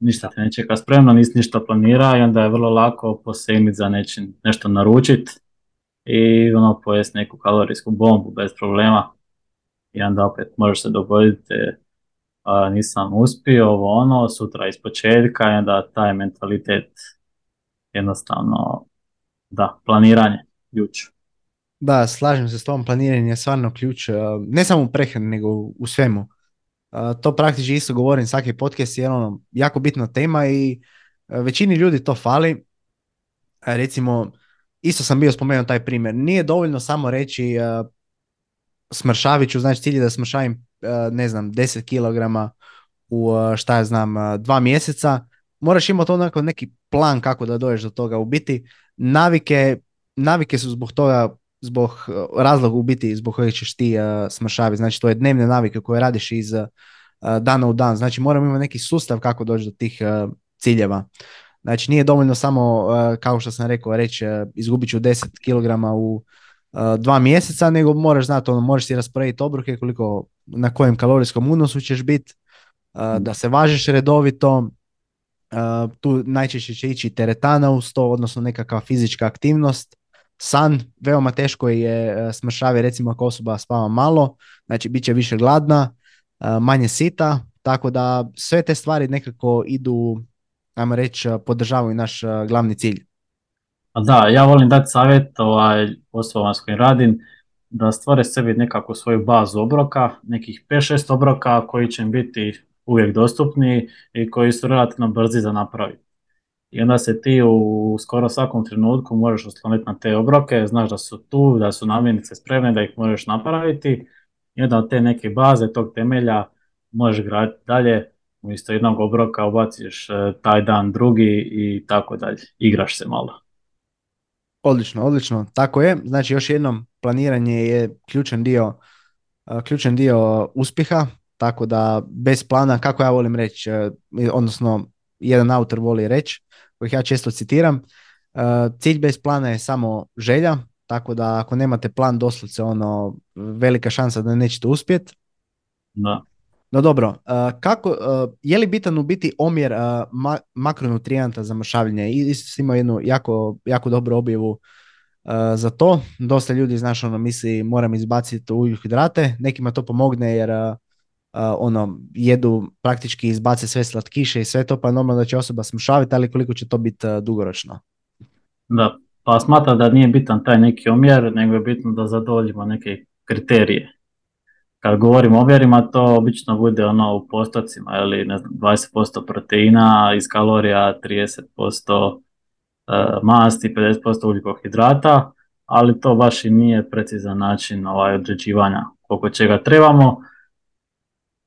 Ništa te ne čeka spremno, nisi ništa planira i onda je vrlo lako posegnuti za nečim, nešto naručiti i ono pojesti neku kalorijsku bombu bez problema. I onda opet može se dogoditi a, nisam uspio, ovo ono, sutra iz početka taj mentalitet jednostavno, da, planiranje, ključ. Da, slažem se s tom, planiranje je stvarno ključ, ne samo u prehrani, nego u svemu. To praktički isto govorim svaki podcast je ono jako bitna tema i većini ljudi to fali. Recimo, isto sam bio spomenuo taj primjer. Nije dovoljno samo reći smršaviću, znači cilj je da smršavim E, ne znam, 10 kg u e, šta ja znam, e, dva mjeseca, moraš imati onako neki plan kako da dođeš do toga. U biti navike, navike su zbog toga, zbog razloga u biti zbog kojeg ćeš ti smršaviti. Znači to je dnevne navike koje radiš iz dana u dan. Znači moramo imati neki sustav kako doći do tih ciljeva. Znači nije dovoljno samo, kao što sam rekao, reći izgubit ću 10 kg u dva mjeseca, nego moraš znati, ono, možeš si rasporediti obroke koliko, na kojem kalorijskom unosu ćeš biti, da se važiš redovito, tu najčešće će ići teretana uz to, odnosno nekakva fizička aktivnost, san, veoma teško je smršavi recimo ako osoba spava malo, znači bit će više gladna, manje sita, tako da sve te stvari nekako idu, ajmo reći, podržavaju naš glavni cilj. Da, ja volim dati savjet ovaj, osobama s kojim radim da stvore sebi nekakvu svoju bazu obroka, nekih 5-6 obroka koji će im biti uvijek dostupni i koji su relativno brzi za napraviti. I onda se ti u skoro svakom trenutku možeš osloniti na te obroke, znaš da su tu, da su namirnice spremne, da ih možeš napraviti i onda od te neke baze, tog temelja možeš graditi dalje, umjesto jednog obroka ubaciš eh, taj dan drugi i tako dalje, igraš se malo. Odlično, odlično. Tako je. Znači još jednom, planiranje je ključan dio, ključan dio uspjeha, tako da bez plana, kako ja volim reći, odnosno jedan autor voli reći, kojih ja često citiram, cilj bez plana je samo želja, tako da ako nemate plan doslovce ono velika šansa da nećete uspjeti. Da. No dobro, kako, je li bitan u biti omjer makronutrijanta za mršavljenje? Isto ima jednu jako, jako dobru objavu za to. Dosta ljudi, znaš, ono, misli moram izbaciti hidrate, nekima to pomogne jer ono, jedu praktički izbace sve slatkiše i sve to, pa normalno da će osoba smršaviti, ali koliko će to biti dugoročno? Da, pa smatra da nije bitan taj neki omjer, nego je bitno da zadovoljimo neke kriterije kad govorimo o omjerima, to obično bude ono u postocima, ili ne znam, 20% proteina iz kalorija, 30% e, masti, 50% ugljikohidrata, ali to baš i nije precizan način ovaj, određivanja koliko čega trebamo.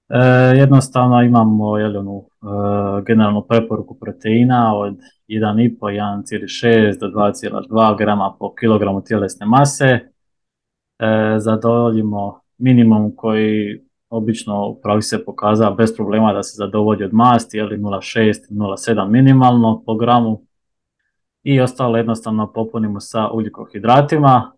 E, jednostavno imamo jel, onu, e, generalnu preporuku proteina od 1,5, 1,6 do 2,2 grama po kilogramu tjelesne mase. E, zadovoljimo minimum koji obično u praksi se pokazao bez problema da se zadovolji od masti, ili 0,6, 0,7 minimalno po gramu i ostalo jednostavno popunimo sa ugljikohidratima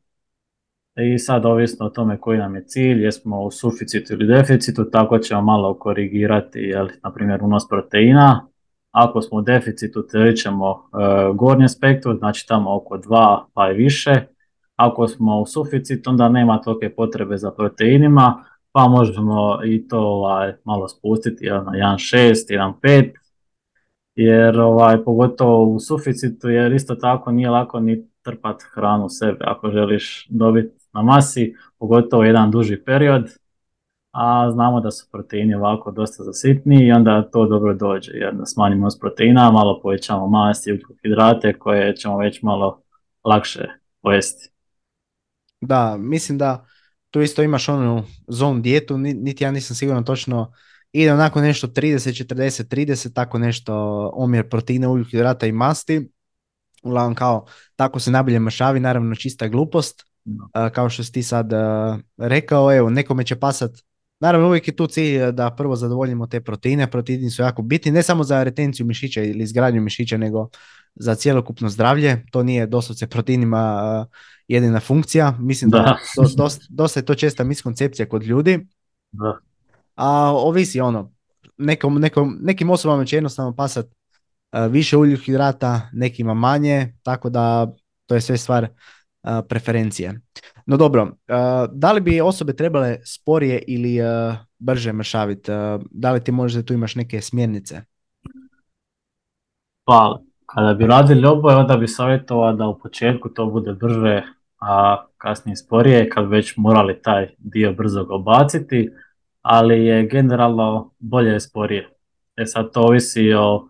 i sad ovisno o tome koji nam je cilj, jesmo u suficitu ili deficitu, tako ćemo malo korigirati, jel, na primjer, unos proteina. Ako smo u deficitu, terit ćemo e, gornje spektru, znači tamo oko 2 pa i više. Ako smo u suficitu, onda nema tolike potrebe za proteinima, pa možemo i to ovaj, malo spustiti na 1.6, 1.5, jer ovaj, pogotovo u suficitu, jer isto tako nije lako ni trpat hranu sebe ako želiš dobiti na masi, pogotovo jedan duži period, a znamo da su proteini ovako dosta zasitni i onda to dobro dođe, jer da smanjimo s proteina, malo povećamo masti i hidrate koje ćemo već malo lakše pojesti. Da, mislim da tu isto imaš onu zonu dijetu, niti ja nisam siguran točno ide onako nešto 30, 40, 30, tako nešto omjer proteina, hidrata i masti. Uglavnom kao tako se nabilje mršavi, naravno čista glupost, kao što si ti sad rekao, evo nekome će pasat Naravno, uvijek je tu cilj da prvo zadovoljimo te proteine. Proteini su jako bitni, ne samo za retenciju mišića ili izgradnju mišića, nego za cjelokupno zdravlje. To nije doslovce proteinima jedina funkcija. Mislim da, da dosta, dosta je to česta miskoncepcija kod ljudi. Da. A ovisi ono, nekom, nekom, nekim osobama će jednostavno pasat više hidrata, nekima manje, tako da to je sve stvar preferencije. No dobro, da li bi osobe trebale sporije ili brže mršaviti? Da li ti možda tu imaš neke smjernice? Pa, kada bi radili oboje, onda bi savjetovao da u početku to bude brže, a kasnije sporije, kad već morali taj dio brzo obaciti, ali je generalno bolje sporije. E sad to ovisi o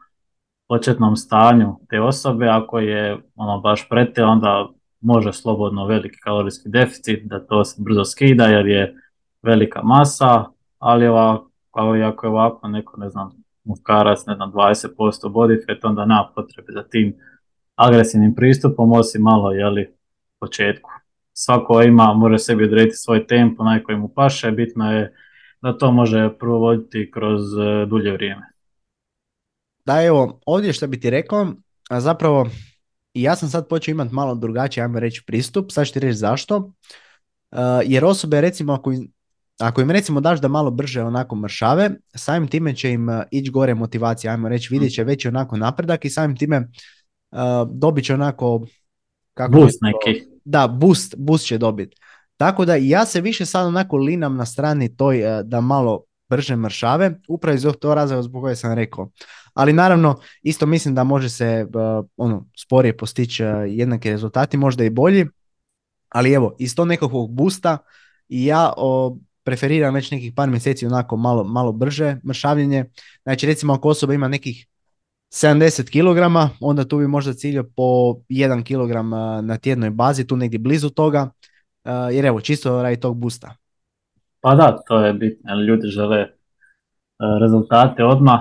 početnom stanju te osobe, ako je ono baš prete, onda može slobodno veliki kalorijski deficit, da to se brzo skida jer je velika masa, ali ovako, ali ako je ovako neko, ne znam, muškarac, ne znam, 20% body fat, onda nema potrebe za tim agresivnim pristupom, osim malo, jeli, početku. Svako ima, može sebi odrediti svoj tempo, najkoji mu paše, bitno je da to može provoditi kroz e, dulje vrijeme. Da, evo, ovdje što bi ti rekao, zapravo i ja sam sad počeo imati malo drugačiji, ajmo reći, pristup, sad ću ti reći zašto. Uh, jer osobe, recimo, ako, ako im recimo daš da malo brže onako mršave, samim time će im uh, ići gore motivacija, ajmo reći, vidjet će veći onako napredak i samim time uh, dobit će onako... Kako boost neki. Da, boost, boost će dobiti. Tako da ja se više sad onako linam na strani toj da malo brže mršave, upravo iz tog razloga zbog koje sam rekao. Ali naravno, isto mislim da može se uh, ono, sporije postići uh, jednaki rezultati, možda i bolji. Ali evo, iz tog nekakvog busta i ja o, preferiram već nekih par mjeseci onako malo, malo brže mršavljenje. Znači recimo ako osoba ima nekih 70 kg, onda tu bi možda ciljio po 1 kg uh, na tjednoj bazi, tu negdje blizu toga. Jer evo, čisto radi tog busta. Pa da, to je bitno, ljudi žele rezultate odmah,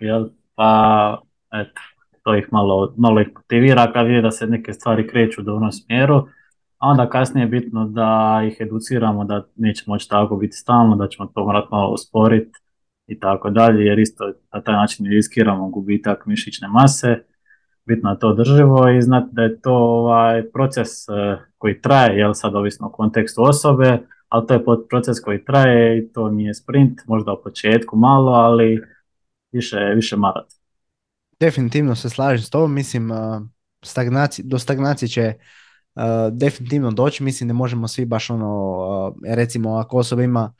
jel? Pa, eto, to ih malo, malo ih motivira kad vide da se neke stvari kreću u dobrom smjeru, a onda kasnije je bitno da ih educiramo da neće moći tako biti stalno, da ćemo to morati malo usporiti i tako dalje, jer isto na taj način riskiramo gubitak mišićne mase, bitno je to drživo i znati da je to ovaj proces eh, koji traje, jel sad ovisno o kontekstu osobe, ali to je proces koji traje i to nije sprint, možda u početku malo, ali više, više marat. Definitivno se slažem s tobom, mislim stagnaci, do stagnacije će definitivno doći, mislim da možemo svi baš ono, recimo ako osoba ima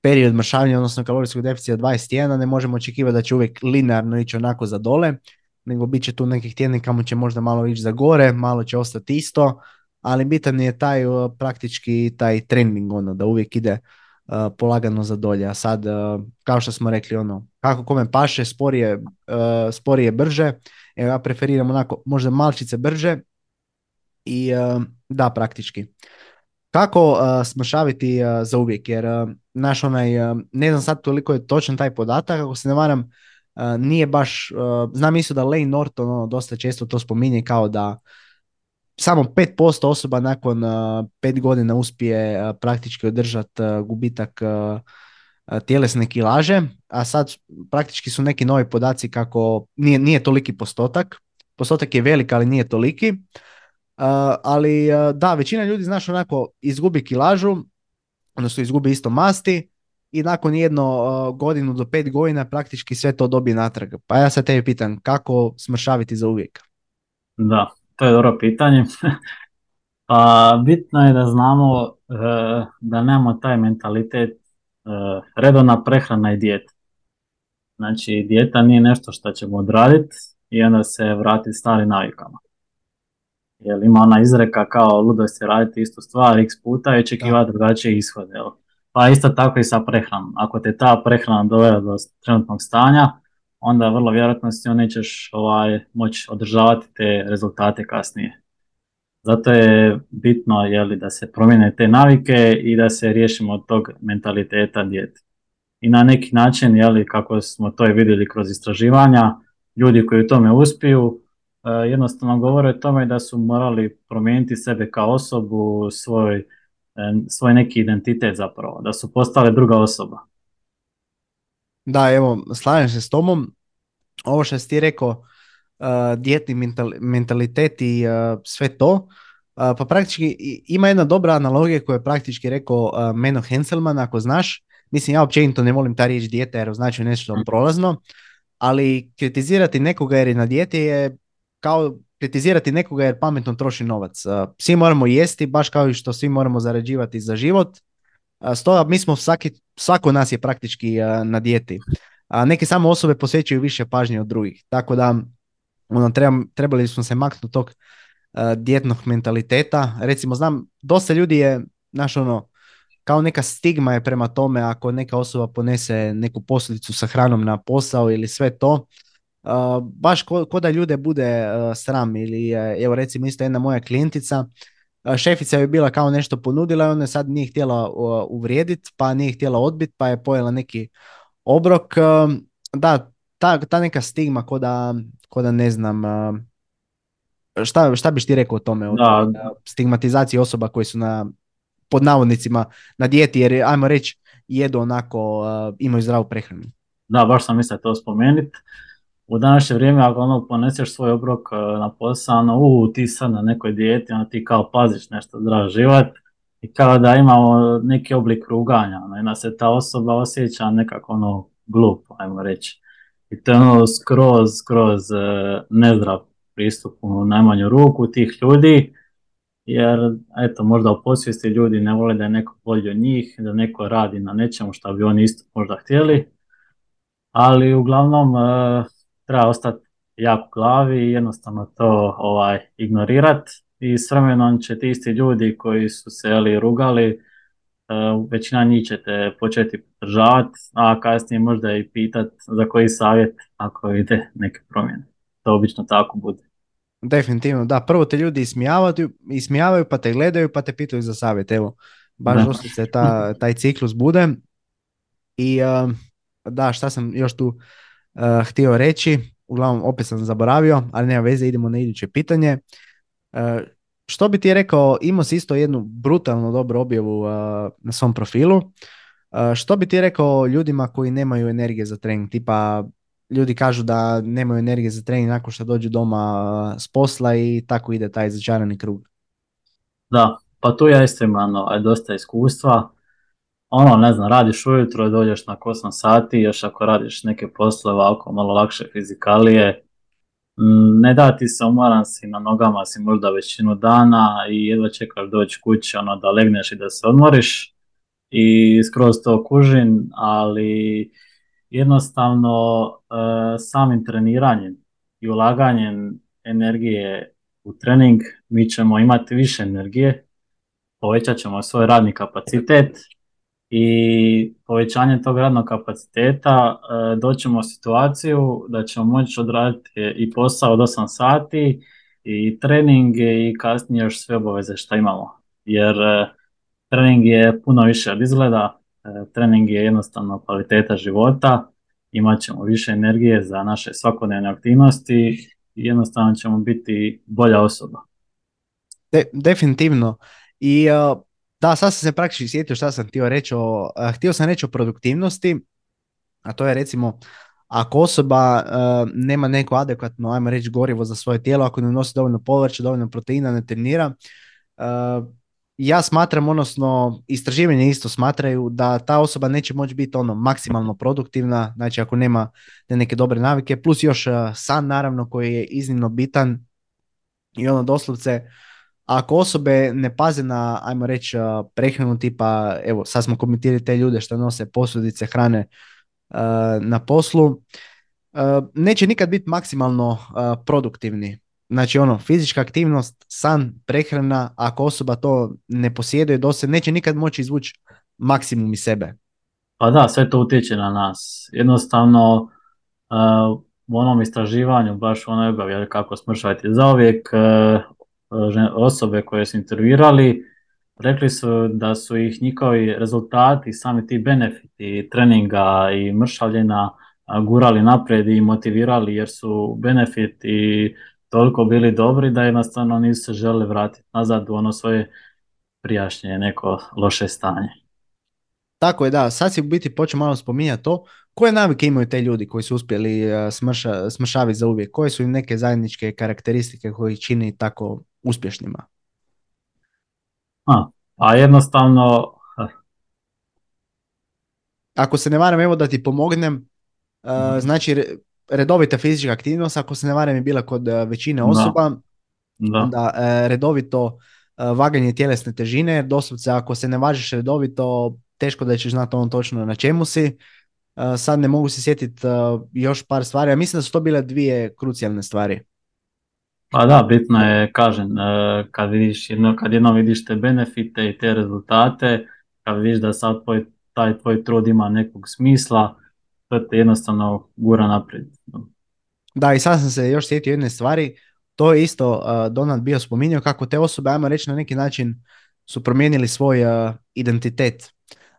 period mršavanja, odnosno kalorijskog deficita 20 tjedana, ne možemo očekivati da će uvijek linearno ići onako za dole, nego bit će tu nekih tjedni kamo će možda malo ići za gore, malo će ostati isto, ali bitan je taj praktički taj trending, ono, da uvijek ide polagano za dolje. A sad, kao što smo rekli, ono, kako kome paše, sporije, sporije brže, evo ja preferiram onako možda malčice brže i da, praktički. Kako smršaviti za uvijek, jer naš onaj, ne znam sad toliko je točan taj podatak, ako se ne varam, nije baš, znam isto da Lane Norton ono, dosta često to spominje kao da samo 5% osoba nakon 5 godina uspije praktički održati gubitak tjelesne kilaže, a sad praktički su neki novi podaci kako nije, nije toliki postotak, postotak je velik, ali nije toliki, ali da, većina ljudi, znaš, onako izgubi kilažu, odnosno izgubi isto masti i nakon jedno godinu do pet godina praktički sve to dobije natrag. Pa ja sad tebi pitam, kako smršaviti za uvijek? Da, to je dobro pitanje. pa bitno je da znamo e, da nemamo taj mentalitet e, redovna prehrana i dijeta. Znači, dijeta nije nešto što ćemo odraditi i onda se vratiti starim navikama. Jer ima ona izreka kao ludost je raditi istu stvar x puta i očekivati drugačije ishode. Pa isto tako i sa prehranom. Ako te ta prehrana dovede do trenutnog stanja, onda vrlo vjerojatno si nećeš ovaj, moći održavati te rezultate kasnije. Zato je bitno jeli, da se promijene te navike i da se riješimo od tog mentaliteta dijete. I na neki način, jeli, kako smo to i vidjeli kroz istraživanja, ljudi koji u tome uspiju, eh, jednostavno govore o tome da su morali promijeniti sebe kao osobu, svoj, eh, svoj neki identitet zapravo, da su postale druga osoba. Da, evo, slažem se s tomom. Ovo što si ti rekao, uh, djetni mentalitet i uh, sve to, uh, pa praktički ima jedna dobra analogija koju je praktički rekao uh, Meno Henselman, ako znaš. Mislim, ja općenito ne volim ta riječ dijete jer znači nešto mm. prolazno, ali kritizirati nekoga jer je na dijeti je kao kritizirati nekoga jer pametno troši novac. Svi moramo jesti, baš kao i što svi moramo zarađivati za život. Stoga mi smo svaki, svako nas je praktički na dijeti. A neke samo osobe posvećuju više pažnje od drugih. Tako da ono, trebali smo se maknuti tog djetnog mentaliteta. Recimo, znam, dosta ljudi je, znaš ono, kao neka stigma je prema tome ako neka osoba ponese neku posljedicu sa hranom na posao ili sve to, baš ko, da ljude bude sram ili evo recimo isto jedna moja klijentica, šefica je bila kao nešto ponudila i ona sad nije htjela uvrijediti, pa nije htjela odbiti, pa je pojela neki obrok. Da, ta, ta neka stigma ko da, ko da ne znam, šta, šta biš ti rekao o tome, o stigmatizaciji osoba koji su na pod navodnicima na dijeti jer ajmo reći jedu onako, imaju zdravu prehranu. Da, baš sam mislio to spomenuti u današnje vrijeme ako ono poneseš svoj obrok e, na posao, ono, u, ti sad na nekoj dijeti, ono, ti kao paziš nešto zdrav život i kao da imamo neki oblik ruganja, ono, i se ta osoba osjeća nekako ono glup, ajmo reći. I to je ono skroz, skroz e, nezdrav pristup u najmanju ruku tih ljudi, jer eto, možda u podsvijesti ljudi ne vole da je neko bolji od njih, da neko radi na nečemu što bi oni isto možda htjeli, ali uglavnom e, treba ostati jak u glavi i jednostavno to ovaj, ignorirat i s vremenom će ti isti ljudi koji su se ali rugali, uh, većina njih ćete početi podržavati, a kasnije možda i pitat za koji savjet ako ide neke promjene. To obično tako bude. Definitivno, da. Prvo te ljudi ismijavaju, ismijavaju pa te gledaju pa te pitaju za savjet. Evo, baš dosta se ta, taj ciklus bude. I uh, da, šta sam još tu uh, htio reći, uglavnom opet sam zaboravio, ali nema veze, idemo na iduće pitanje. Uh, što bi ti rekao, imao si isto jednu brutalno dobru objavu uh, na svom profilu. Što bi ti rekao ljudima koji nemaju energije za trening? Tipa, ljudi kažu da nemaju energije za trening nakon što dođu doma s posla i tako ide taj začarani krug. Da, pa tu ja isto imam dosta iskustva ono, ne znam, radiš ujutro, dođeš na 8 sati, još ako radiš neke poslove ovako malo lakše fizikalije, mm, ne da ti se umoran si, na nogama si možda većinu dana i jedva čekaš doći kući, ono, da legneš i da se odmoriš i skroz to kužin, ali jednostavno e, samim treniranjem i ulaganjem energije u trening mi ćemo imati više energije, povećat ćemo svoj radni kapacitet i povećanje tog radnog kapaciteta e, doćemo u situaciju da ćemo moći odraditi i posao od 8 sati i treninge i kasnije još sve obaveze što imamo. Jer e, trening je puno više od izgleda, e, trening je jednostavno kvaliteta života, imat ćemo više energije za naše svakodnevne aktivnosti i jednostavno ćemo biti bolja osoba. De- definitivno. I da, sad sam se praktički sjetio šta sam htio reći o, uh, htio sam reći o produktivnosti, a to je recimo ako osoba uh, nema neko adekvatno, ajmo reći, gorivo za svoje tijelo, ako ne nosi dovoljno povrća, dovoljno proteina, ne trenira, uh, ja smatram, odnosno istraživanje isto smatraju da ta osoba neće moći biti ono maksimalno produktivna, znači ako nema te neke dobre navike, plus još uh, san naravno koji je iznimno bitan i ono doslovce ako osobe ne paze na, ajmo reći, prehranu tipa, evo sad smo komentirali te ljude što nose posudice hrane uh, na poslu, uh, neće nikad biti maksimalno uh, produktivni. Znači ono, fizička aktivnost, san, prehrana, ako osoba to ne posjeduje dosad, neće nikad moći izvući maksimum iz sebe. Pa da, sve to utječe na nas. Jednostavno, u onom istraživanju, baš onoj objavi kako smršavati zauvijek, uh, žen- osobe koje su intervjuirali, rekli su da su ih njihovi rezultati, sami ti benefiti treninga i mršavljenja a, gurali naprijed i motivirali jer su benefiti toliko bili dobri da jednostavno nisu se želeli vratiti nazad u ono svoje prijašnje neko loše stanje. Tako je, da. Sad si u biti počeo malo spominjati to. Koje navike imaju te ljudi koji su uspjeli smrša, smršaviti za uvijek? Koje su im neke zajedničke karakteristike koji čini tako uspješnima? A, a jednostavno, eh, Ako se ne varam, evo da ti pomognem, uh, Mhm. znači re- redovita fizička aktivnost, ako se ne varam je bila kod uh, većine osoba, da, onda uh, redovito uh, vaganje tjelesne težine, jer doslovce ako se ne važiš redovito, teško da ćeš znati on točno na čemu si. Sad ne mogu se sjetiti još par stvari, a mislim da su to bile dvije krucijalne stvari. Pa da, bitno je, kažem, eh, kad vidiš jedno, kad jednom vidiš te benefite i te rezultate, kad vidiš da sad tvoj, taj tvoj trud ima nekog smisla, to te jednostavno gura naprijed. Da, i sad sam se još sjetio jedne stvari, to je isto uh, Donald bio spominjao kako te osobe, ajmo reći na neki način, su promijenili svoj uh, identitet.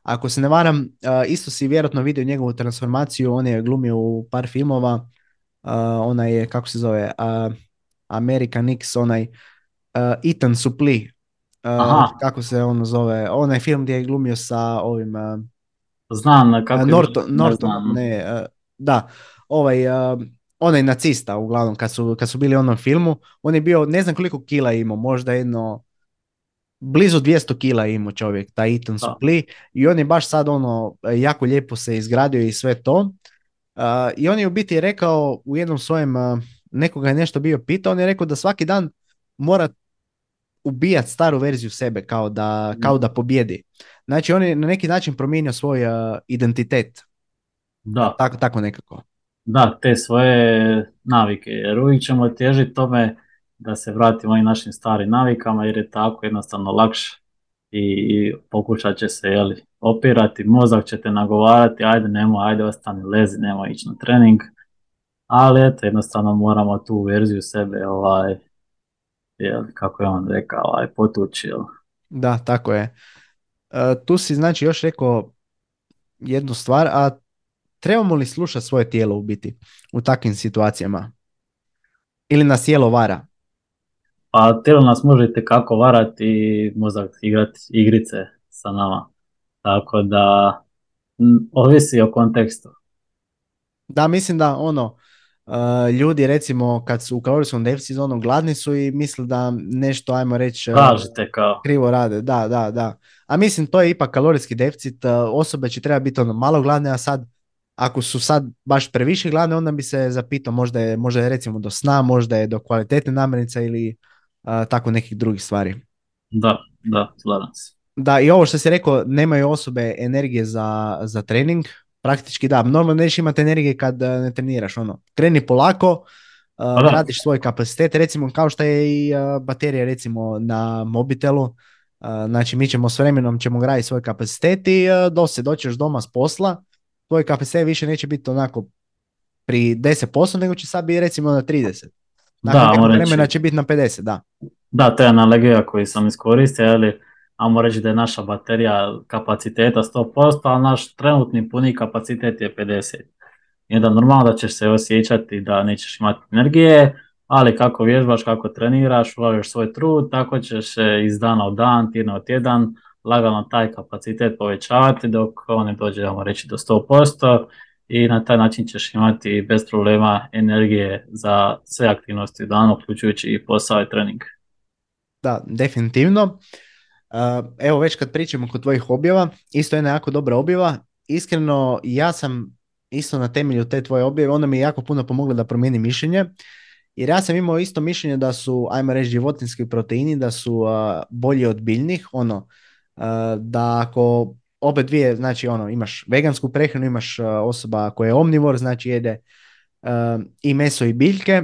Ako se ne varam, isto si vjerojatno vidio njegovu transformaciju, on je glumio u par filmova, onaj je, kako se zove, American X, onaj uh, Ethan Suplee, uh, kako se on zove, onaj film gdje je glumio sa ovim uh, Znam kako a, je Norton, Norton, znam. ne, a, da, ovaj, a, onaj nacista uglavnom kad su, kad su bili u onom filmu, on je bio, ne znam koliko kila imao, možda jedno, blizu 200 kila imao čovjek, taj Ethan. Suplee, i on je baš sad ono, jako lijepo se izgradio i sve to, A, i on je u biti rekao u jednom svojem, a, nekoga je nešto bio pitao, on je rekao da svaki dan mora ubijat staru verziju sebe kao da, kao da pobjedi. Znači on je na neki način promijenio svoj a, identitet. Da, Tako, tako nekako. da, te svoje navike, jer uvijek ćemo težiti tome da se vratimo i našim starim navikama, jer je tako jednostavno lakše i, i pokušat će se jeli, opirati, mozak će te nagovarati, ajde nemoj, ajde ostani lezi, nemoj ići na trening, ali eto, jednostavno moramo tu verziju sebe, ovaj, jel, kako je on rekao, ovaj, potući, jel. Da, tako je. E, tu si znači još rekao jednu stvar, a trebamo li slušati svoje tijelo u biti u takvim situacijama? Ili nas tijelo vara? Pa tijelo nas može kako varati i mozak igrati igrice sa nama. Tako da m, ovisi o kontekstu. Da, mislim da ono, e, ljudi recimo kad su u kalorijskom deficitu, ono gladni su i misle da nešto, ajmo reći, Kažete kao, krivo rade, da, da, da. A mislim to je ipak kalorijski deficit, e, osobe će treba biti ono malo gladne, a sad ako su sad baš previše gladne, onda bi se zapitao možda je, možda je recimo do sna, možda je do kvalitetne namirnice ili e, tako nekih drugih stvari. da, da, slažem se. Da, i ovo što si rekao, nemaju osobe energije za, za trening, praktički da, normalno nećeš imati energije kad e, ne treniraš, ono, kreni polako, da. gradiš svoj kapacitet, recimo kao što je i e, baterija recimo na mobitelu, e, znači mi ćemo s vremenom ćemo graditi svoj kapacitet i do se doćeš doma s posla, tvoj kapacitet više neće biti onako pri 10%, nego će sad biti recimo na 30. Nakon Da, vremena će biti na 50, da. Da, to je analogija koju sam iskoristio, ali ajmo reći da je naša baterija kapaciteta 100%, a naš trenutni puni kapacitet je 50. I onda normalno da ćeš se osjećati da nećeš imati energije, ali kako vježbaš, kako treniraš, ulažeš svoj trud, tako ćeš iz dana u dan, tjedna u tjedan, lagano taj kapacitet povećavati dok on ne dođe, ajmo reći, do 100% i na taj način ćeš imati bez problema energije za sve aktivnosti u danu, uključujući i posao i trening. Da, definitivno. Uh, evo već kad pričamo kod tvojih objava, isto jedna jako dobra objava. Iskreno, ja sam isto na temelju te tvoje objave, onda mi je jako puno pomoglo da promijenim mišljenje. Jer ja sam imao isto mišljenje da su, ajmo reći, životinski proteini, da su uh, bolji od biljnih, ono, uh, da ako obe dvije, znači ono, imaš vegansku prehranu, imaš osoba koja je omnivor, znači jede i meso i biljke,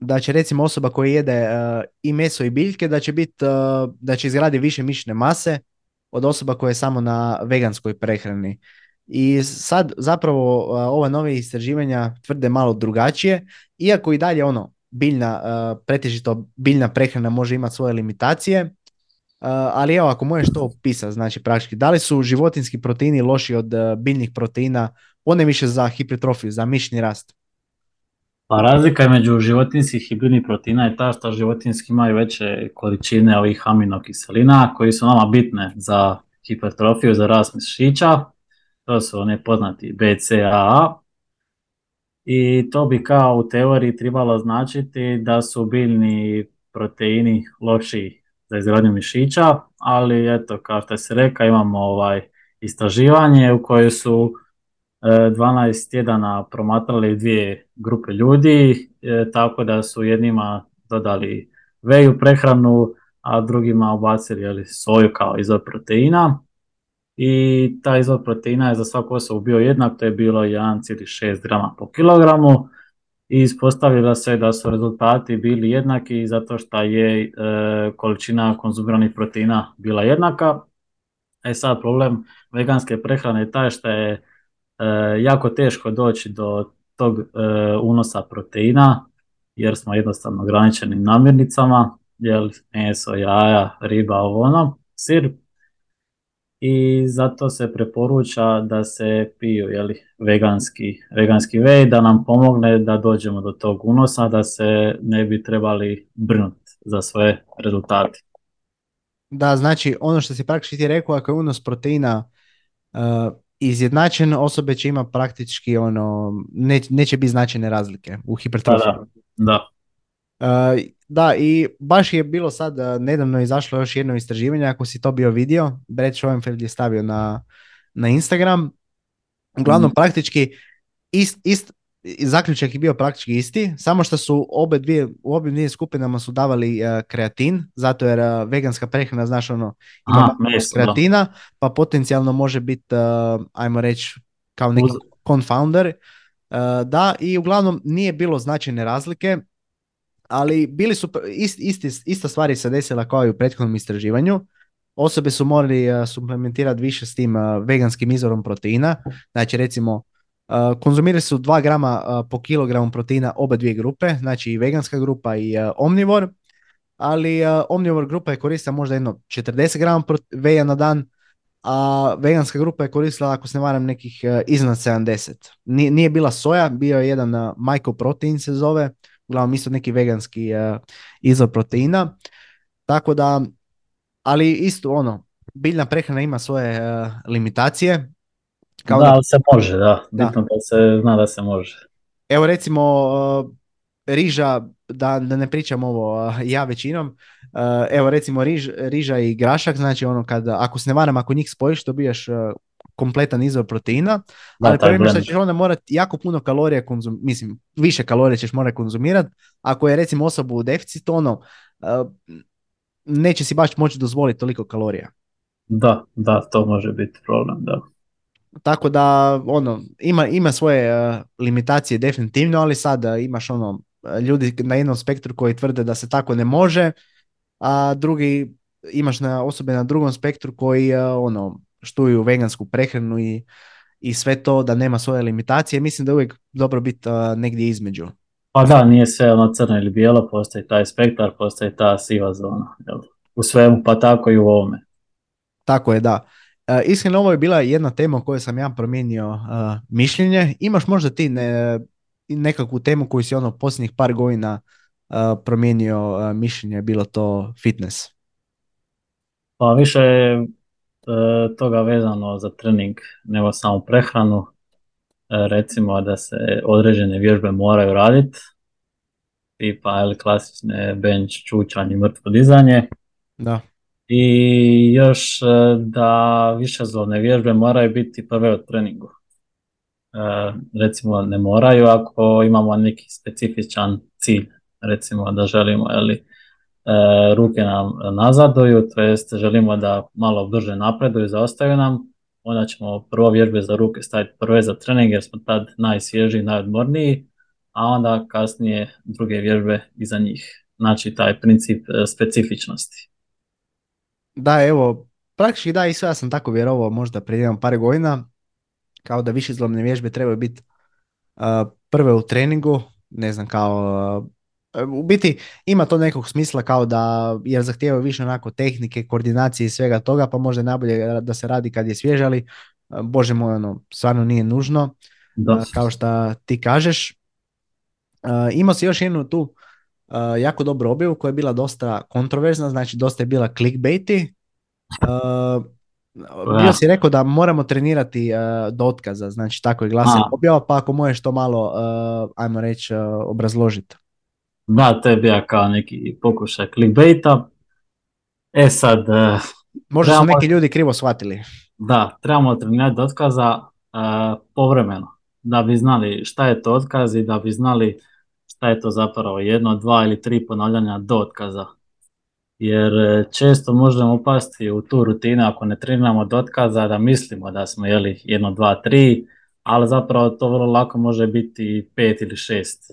da će recimo osoba koja jede i meso i biljke, da će biti, da će izgradi više mišne mase od osoba koja je samo na veganskoj prehrani. I sad zapravo ova nove istraživanja tvrde malo drugačije, iako i dalje ono, biljna, pretežito biljna prehrana može imati svoje limitacije, ali evo ako možeš to opisati, znači praktički, da li su životinski proteini loši od biljnih proteina, one više za hipertrofiju, za mišni rast? Pa razlika među životinskih i biljnih proteina je ta što životinski imaju veće količine ovih aminokiselina koji su nama bitne za hipertrofiju, za rast mišića. To su one poznati BCAA. I to bi kao u teoriji trebalo značiti da su biljni proteini lošiji za izgradnju mišića, ali eto, kao što se reka, imamo ovaj istraživanje u kojoj su 12 e, tjedana promatrali dvije grupe ljudi, e, tako da su jednima dodali veju prehranu, a drugima ubacili jeli, soju kao izvor proteina. I taj izvor proteina je za svaku osobu bio jednak, to je bilo 1,6 grama po kilogramu i ispostavilo se da su rezultati bili jednaki zato što je e, količina konzumiranih proteina bila jednaka. E sad problem veganske prehrane je taj što je jako teško doći do tog e, unosa proteina jer smo jednostavno ograničeni namirnicama, jel meso, jaja, riba, ovo ono, sir, i zato se preporuča da se piju jeli, veganski, veganski vej da nam pomogne da dođemo do tog unosa, da se ne bi trebali brinuti za svoje rezultate. Da, znači ono što si praktički ti rekao, ako je unos proteina uh, izjednačen, osobe će ima praktički ono, neće biti značajne razlike u hipertrofiji. Da, da. Uh, da, i baš je bilo sad, uh, nedavno izašlo još jedno istraživanje, ako si to bio vidio, Brett Schoenfeld je stavio na, na Instagram. Uglavnom, mm. praktički, ist, ist, zaključak je bio praktički isti, samo što su obe dvije, u obim dvije skupinama su davali uh, kreatin, zato jer uh, veganska prehrana, znaš ono, ima kreatina, pa potencijalno može biti, uh, ajmo reći, kao neki confounder. Da, i uglavnom nije bilo značajne razlike, ali bili su, isti, ista stvari se desila kao i u prethodnom istraživanju. Osobe su morali uh, suplementirati više s tim uh, veganskim izvorom proteina. Znači recimo uh, konzumirali su 2 grama po kilogramu proteina oba dvije grupe, znači i veganska grupa i omnivor. Ali omnivor grupa je koristila možda jedno 40 grama veja na dan, a veganska grupa je koristila, ako se ne varam, nekih iznad 70. Nije, nije bila soja, bio je jedan mycoprotein se zove, uglavnom isto neki veganski uh, izvor proteina. Tako da, ali isto ono, biljna prehrana ima svoje uh, limitacije. Kao da, ali se može, da. Bitno da se zna da se može. Evo recimo, uh, riža, da, da ne pričam ovo ja većinom, evo recimo riž, riža i grašak, znači ono kad, ako se ne varam, ako njih spojiš, dobijaš kompletan izvor proteina, ali problem što ćeš onda morati jako puno kalorija konzumirati, mislim, više kalorija ćeš morati konzumirati, ako je recimo osoba u deficitu, ono, neće si baš moći dozvoliti toliko kalorija. Da, da, to može biti problem, da. Tako da, ono, ima, ima svoje limitacije definitivno, ali sada imaš ono, ljudi na jednom spektru koji tvrde da se tako ne može, a drugi imaš na osobe na drugom spektru koji ono štuju vegansku prehranu i, i sve to da nema svoje limitacije. Mislim da je uvijek dobro biti negdje između. Pa da, nije sve ono crno ili bijelo, postoji taj spektar, postoji ta siva zona. Jel? U svemu, pa tako i u ovome. Tako je, da. Uh, iskreno, ovo je bila jedna tema o kojoj sam ja promijenio mišljenje. Imaš možda ti ne, nekakvu temu koju si ono posljednjih par godina uh, promijenio uh, mišljenje, bilo to fitness? Pa više je toga vezano za trening nego samo prehranu. recimo da se određene vježbe moraju raditi, tipa ili klasične bench, čučanje, mrtvo dizanje. Da. I još da više zlovne vježbe moraju biti prve od treningu. E, recimo ne moraju ako imamo neki specifičan cilj, recimo da želimo ali e, ruke nam nazaduju, to jest želimo da malo brže napreduju, zaostaju nam, onda ćemo prvo vježbe za ruke staviti prve za trening jer smo tad najsvježiji, najodmorniji, a onda kasnije druge vježbe iza njih. Znači taj princip e, specifičnosti. Da, evo, praktički da, i sve ja sam tako vjerovao možda prije par godina, kao da više izlomne vježbe trebaju biti uh, prve u treningu, ne znam, kao uh, u biti ima to nekog smisla kao da, jer zahtijevaju više onako tehnike, koordinacije i svega toga, pa možda je najbolje da se radi kad je svjež, ali uh, bože moj, ono, stvarno nije nužno, da. kao što ti kažeš. Imao si još jednu tu jako dobru objavu koja je bila dosta kontroverzna, znači dosta je bila clickbaity. Bio si rekao da moramo trenirati uh, do otkaza, znači tako je glasa objava, pa ako možeš to malo, uh, ajmo reći, uh, obrazložiti. Da, to je bio kao neki pokušaj clickbaita. E sad... Uh, Možda su neki ljudi krivo shvatili. Da, trebamo trenirati do otkaza uh, povremeno, da bi znali šta je to otkaz i da bi znali šta je to zapravo jedno, dva ili tri ponavljanja do otkaza jer e, često možemo upasti u tu rutinu ako ne treniramo do otkaza da mislimo da smo jeli jedno, dva, tri, ali zapravo to vrlo lako može biti pet ili šest.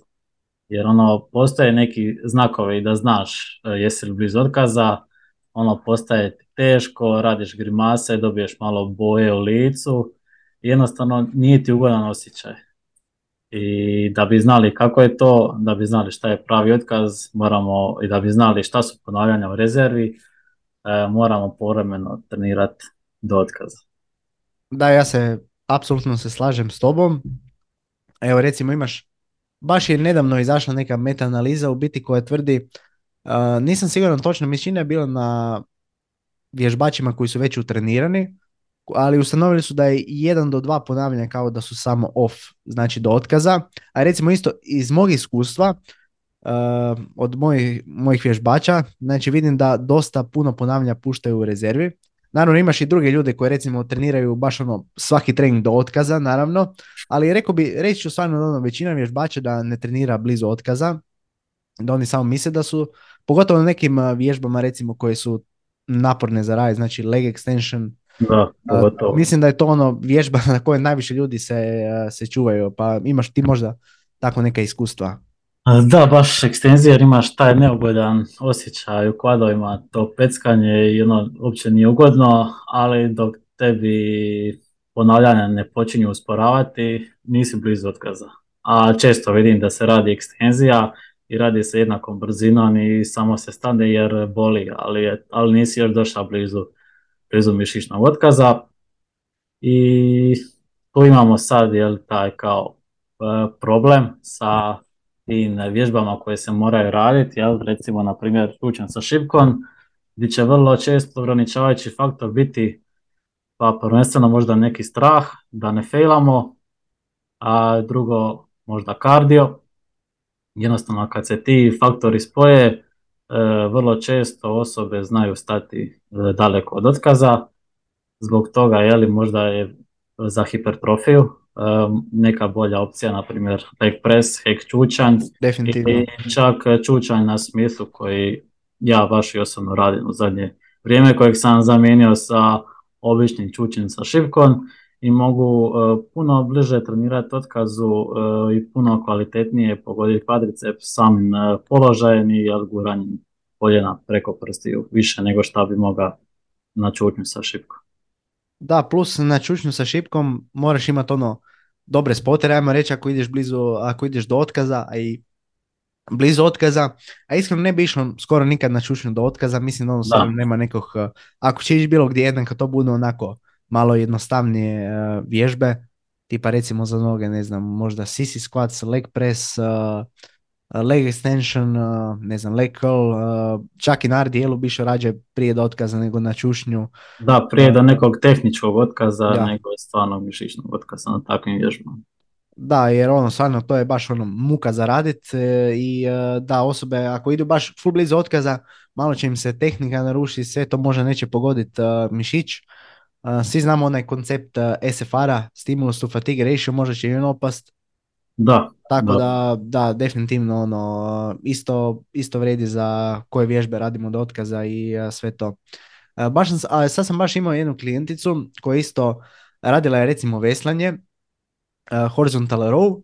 Jer ono, postoje neki znakovi da znaš e, jesi li blizu otkaza, ono postaje teško, radiš grimase, dobiješ malo boje u licu, jednostavno nije ti ugodan osjećaj i da bi znali kako je to, da bi znali šta je pravi otkaz, moramo i da bi znali šta su ponavljanja u rezervi, e, moramo povremeno trenirati do otkaza. Da, ja se apsolutno se slažem s tobom. Evo recimo imaš, baš je nedavno izašla neka meta-analiza u biti koja tvrdi, uh, nisam siguran točno, mišljenja je bila na vježbačima koji su već utrenirani, ali ustanovili su da je jedan do dva ponavljanja kao da su samo off, znači do otkaza. A recimo isto iz mog iskustva, uh, od mojih, mojih vježbača, znači vidim da dosta puno ponavljanja puštaju u rezervi. Naravno imaš i druge ljude koji recimo treniraju baš ono svaki trening do otkaza, naravno, ali rekao bi, reći ću stvarno ono, većina vježbača da ne trenira blizu otkaza, da oni samo misle da su, pogotovo na nekim vježbama recimo koje su naporne za raj, znači leg extension, da, Mislim da je to ono vježba na kojoj najviše ljudi se, se čuvaju, pa imaš ti možda tako neka iskustva. Da, baš ekstenzija jer imaš taj neugodan osjećaj u kvadovima, to peckanje i ono uopće nije ugodno, ali dok tebi ponavljanja ne počinju usporavati, nisi blizu otkaza. A često vidim da se radi ekstenzija i radi se jednakom brzinom i samo se stane jer boli, ali, ali nisi još došao blizu blizu mišićnog otkaza i tu imamo sad jel, taj kao e, problem sa tim vježbama koje se moraju raditi, jel, recimo na primjer čučan sa šipkom, gdje će vrlo često ograničavajući faktor biti pa prvenstveno možda neki strah da ne fejlamo, a drugo možda kardio. Jednostavno kad se ti faktori spoje, vrlo često osobe znaju stati e, daleko od otkaza, zbog toga je li možda je za hipertrofiju e, neka bolja opcija, na primjer leg press, hek čučanj. I čak čučanj na smislu koji ja baš i osobno radim u zadnje vrijeme kojeg sam zamijenio sa običnim čučanjem sa šipkom i mogu puno bliže trenirati otkazu i puno kvalitetnije pogoditi kvadriceps samim položajem i guranjem koljena preko prstiju više nego što bi mogao na čutnju sa šipkom. Da, plus na čučnju sa šipkom moraš imati ono dobre spotere, ajmo reći ako ideš blizu, ako ideš do otkaza, a i blizu otkaza, a iskreno ne bi išlo skoro nikad na čučnju do otkaza, mislim da ono nema nekog, ako će ići bilo gdje jedan kad to bude onako malo jednostavnije uh, vježbe, tipa recimo za noge, ne znam, možda sissy squats, leg press, leg extension, ne znam, leg curl, čak i na RDL-u bi rađe prije do otkaza nego na čušnju. Da, prije do nekog tehničkog otkaza nego stvarno mišićnog otkaza na takvim vježbama. Da, jer ono, stvarno, to je baš ono, muka za radit e, i e, da, osobe ako idu baš full blizu otkaza, malo će im se tehnika narušiti, sve to možda neće pogoditi mišić. Svi znamo onaj koncept SFR-a, stimulus to fatigue ratio, možda će i on opast. Da. Tako da. da, definitivno ono, isto, isto vredi za koje vježbe radimo do otkaza i sve to. baš sam, sad sam baš imao jednu klijenticu koja isto radila je recimo veslanje, horizontal row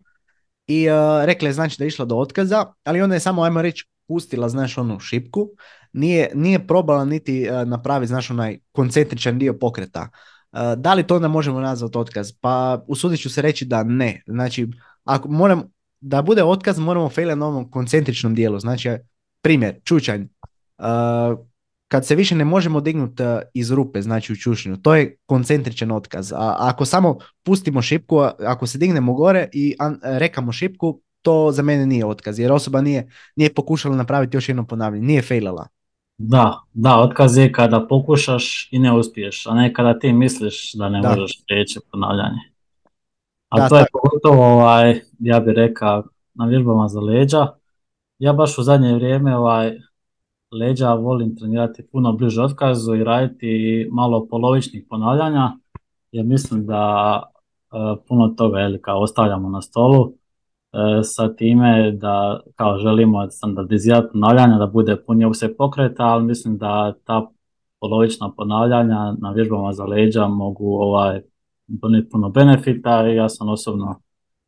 i uh, rekla je znači da je išla do otkaza, ali onda je samo, ajmo reći, pustila, znaš, onu šipku, nije, nije probala niti uh, napraviti, znaš, onaj koncentričan dio pokreta. da li to onda možemo nazvati otkaz? Pa usudit ću se reći da ne. Znači, ako moram, da bude otkaz, moramo failati na ovom koncentričnom dijelu. Znači, primjer, čučanj kad se više ne možemo dignuti e, iz rupe, znači u čušnju, to je koncentričan otkaz. A ako samo pustimo šipku, ako se dignemo gore i rekamo šipku, to za mene nije otkaz, jer osoba nije, nije pokušala napraviti još jedno ponavljanje, nije failala. Da, da, otkaz je kada pokušaš i ne uspiješ, a ne kada ti misliš da ne da. možeš prijeći ponavljanje. A to je pogotovo, ovaj, ja bih rekao, na vježbama za leđa. Ja baš u zadnje vrijeme ovaj, leđa volim trenirati puno bliže otkazu i raditi malo polovičnih ponavljanja jer mislim da e, puno toga je kao ostavljamo na stolu sa time da kao želimo standardizirati ponavljanja da bude punije se pokreta, ali mislim da ta polovična ponavljanja na vježbama za leđa mogu ovaj donijeti puno benefita i ja sam osobno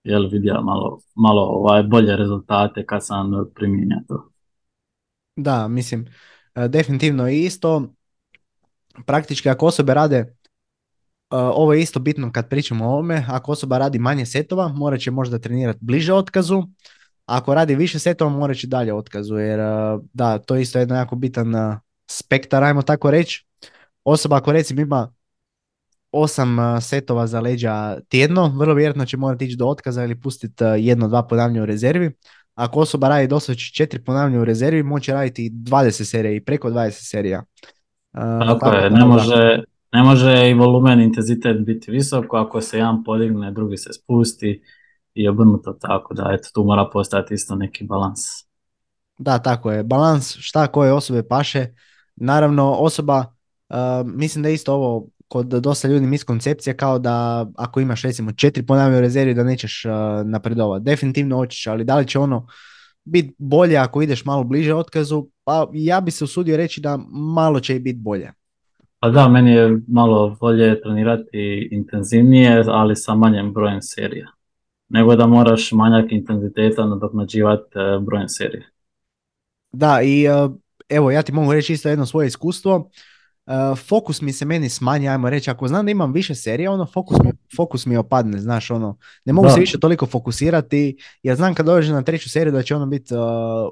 jel, vidio malo, malo ovaj, bolje rezultate kad sam primijenio to. Da, mislim, e, definitivno isto, praktički ako osobe rade, e, ovo je isto bitno kad pričamo o ovome, ako osoba radi manje setova, morat će možda trenirati bliže otkazu, ako radi više setova, morat će dalje otkazu, jer e, da, to je isto jedan jako bitan spektar, ajmo tako reći. Osoba ako recimo ima osam setova za leđa tjedno, vrlo vjerojatno će morati ići do otkaza ili pustiti jedno, dva ponavljanja u rezervi ako osoba radi dosad četiri ponavljanja u rezervi, moće raditi 20 serija i preko 20 serija. Uh, tako, je, ne može, ne može i volumen intenzitet biti visoko, ako se jedan podigne, drugi se spusti i obrnuto tako da eto, tu mora postati isto neki balans. Da, tako je. Balans šta koje osobe paše. Naravno, osoba, uh, mislim da je isto ovo kod dosta ljudi miskoncepcija kao da ako imaš recimo četiri u rezervi da nećeš uh, napredovati. Definitivno hoćeš, ali da li će ono biti bolje ako ideš malo bliže otkazu? Pa ja bi se usudio reći da malo će i biti bolje. Pa da, meni je malo bolje trenirati intenzivnije, ali sa manjem brojem serija. Nego da moraš manjak intenziteta nadoknađivati uh, brojem serija. Da, i uh, evo ja ti mogu reći isto jedno svoje iskustvo. Uh, fokus mi se meni smanji, ajmo reći, ako znam da imam više serija, ono fokus mi, fokus mi opadne, znaš, ono, ne mogu se više toliko fokusirati, jer znam kad dođem na treću seriju da će ono biti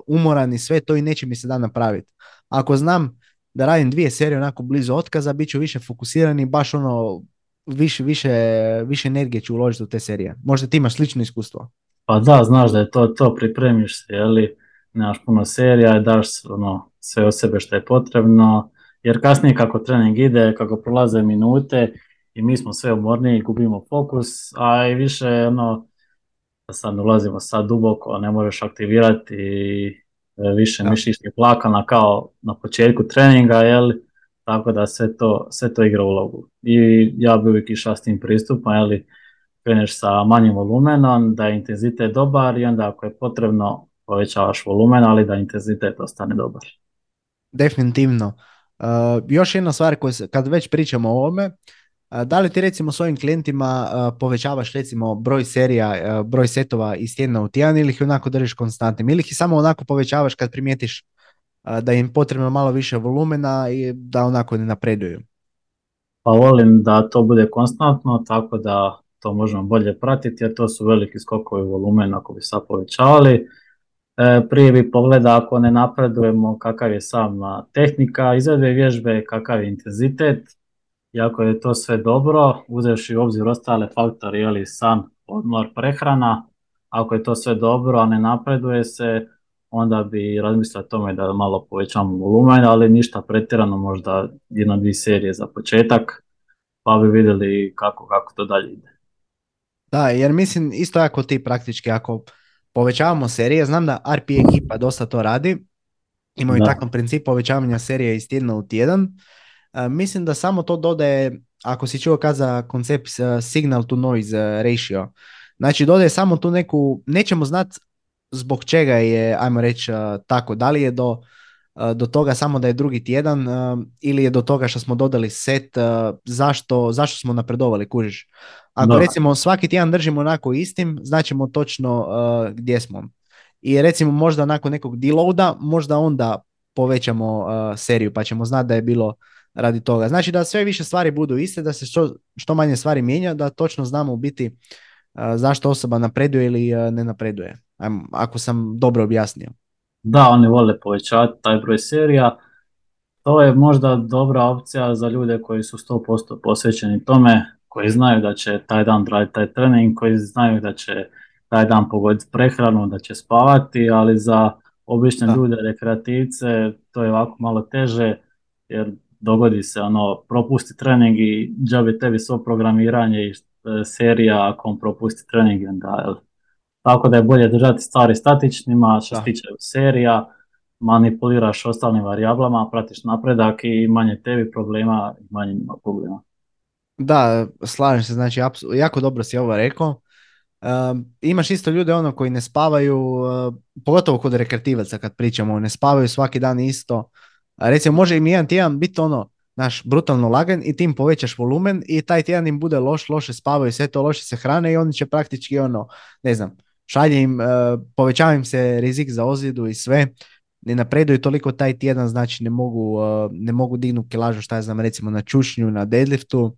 umoran i sve to i neće mi se da napraviti. Ako znam da radim dvije serije onako blizu otkaza, bit ću više fokusiran i baš ono, više, više, više energije ću uložiti u te serije. Možda ti imaš slično iskustvo. Pa da, znaš da je to, to pripremiš se, jeli, nemaš puno serija, daš ono, sve od sebe što je potrebno, jer kasnije kako trening ide, kako prolaze minute i mi smo sve umorniji, gubimo fokus, a i više ono, sad ulazimo sad duboko, ne možeš aktivirati e, više mišićnih plakana kao na početku treninga, jel? tako da sve to, sve to igra ulogu. I ja bi uvijek išao s tim pristupom, jel? kreneš sa manjim volumenom, da je intenzitet dobar i onda ako je potrebno povećavaš volumen, ali da intenzitet ostane dobar. Definitivno. Uh, još jedna stvar koja se, kad već pričamo o ovome, uh, da li ti recimo svojim klijentima povećavaš recimo broj serija, broj setova iz tjedna u tjedan ili ih onako držiš konstantnim ili ih samo onako povećavaš kad primijetiš da im potrebno malo više volumena i da onako ne napreduju? Pa volim da to bude konstantno, tako da to možemo bolje pratiti, jer to su veliki skokovi volumena ako bi sad povećavali. E, prije bi pogleda ako ne napredujemo kakav je sama tehnika izvedbe vježbe, kakav je intenzitet i ako je to sve dobro, uzevši u obzir ostale faktore, jeli san, odmor, prehrana, ako je to sve dobro, a ne napreduje se, onda bi razmislio o tome da malo povećamo volumen, ali ništa pretjerano, možda jedna, dvije serije za početak, pa bi vidjeli kako, kako to dalje ide. Da, jer mislim isto jako ti praktički, ako povećavamo serije, znam da RP ekipa dosta to radi, imaju da. takav princip povećavanja serije iz tjedna u tjedan, mislim da samo to dodaje, ako si čuo kad za koncept signal to noise ratio, znači dodaje samo tu neku, nećemo znati zbog čega je, ajmo reći tako, da li je do, do toga samo da je drugi tjedan ili je do toga što smo dodali set, zašto, zašto smo napredovali, kužiš. Ako recimo svaki tjedan držimo onako istim, znaćemo točno gdje smo. I recimo možda nakon nekog deloada, možda onda povećamo seriju pa ćemo znati da je bilo radi toga. Znači da sve više stvari budu iste, da se što, što manje stvari mijenja, da točno znamo u biti zašto osoba napreduje ili ne napreduje. Ako sam dobro objasnio. Da, oni vole povećati taj broj serija. To je možda dobra opcija za ljude koji su 100% posvećeni tome, koji znaju da će taj dan raditi taj trening, koji znaju da će taj dan pogoditi prehranu, da će spavati, ali za obične ljude, rekreativce, to je ovako malo teže, jer dogodi se ono, propusti trening i džabi tebi svo programiranje i e, serija ako on propusti trening onda, tako da je bolje držati stvari statičnima, što se tiče serija, manipuliraš ostalim varijablama, pratiš napredak i manje tebi problema i manje njima problema. Da, slažem se, znači jako dobro si ovo rekao. imaš isto ljude ono koji ne spavaju, uh, pogotovo kod rekreativaca kad pričamo, ne spavaju svaki dan isto, recimo može im jedan tjedan biti ono, naš brutalno lagan i tim povećaš volumen i taj tjedan im bude loš, loše spavaju, sve to loše se hrane i oni će praktički ono, ne znam, šalje im, uh, povećava im se rizik za ozljedu i sve, ne napreduju toliko taj tjedan, znači ne mogu, uh, ne mogu dignuti kilažu, šta ja znam, recimo na čušnju, na deadliftu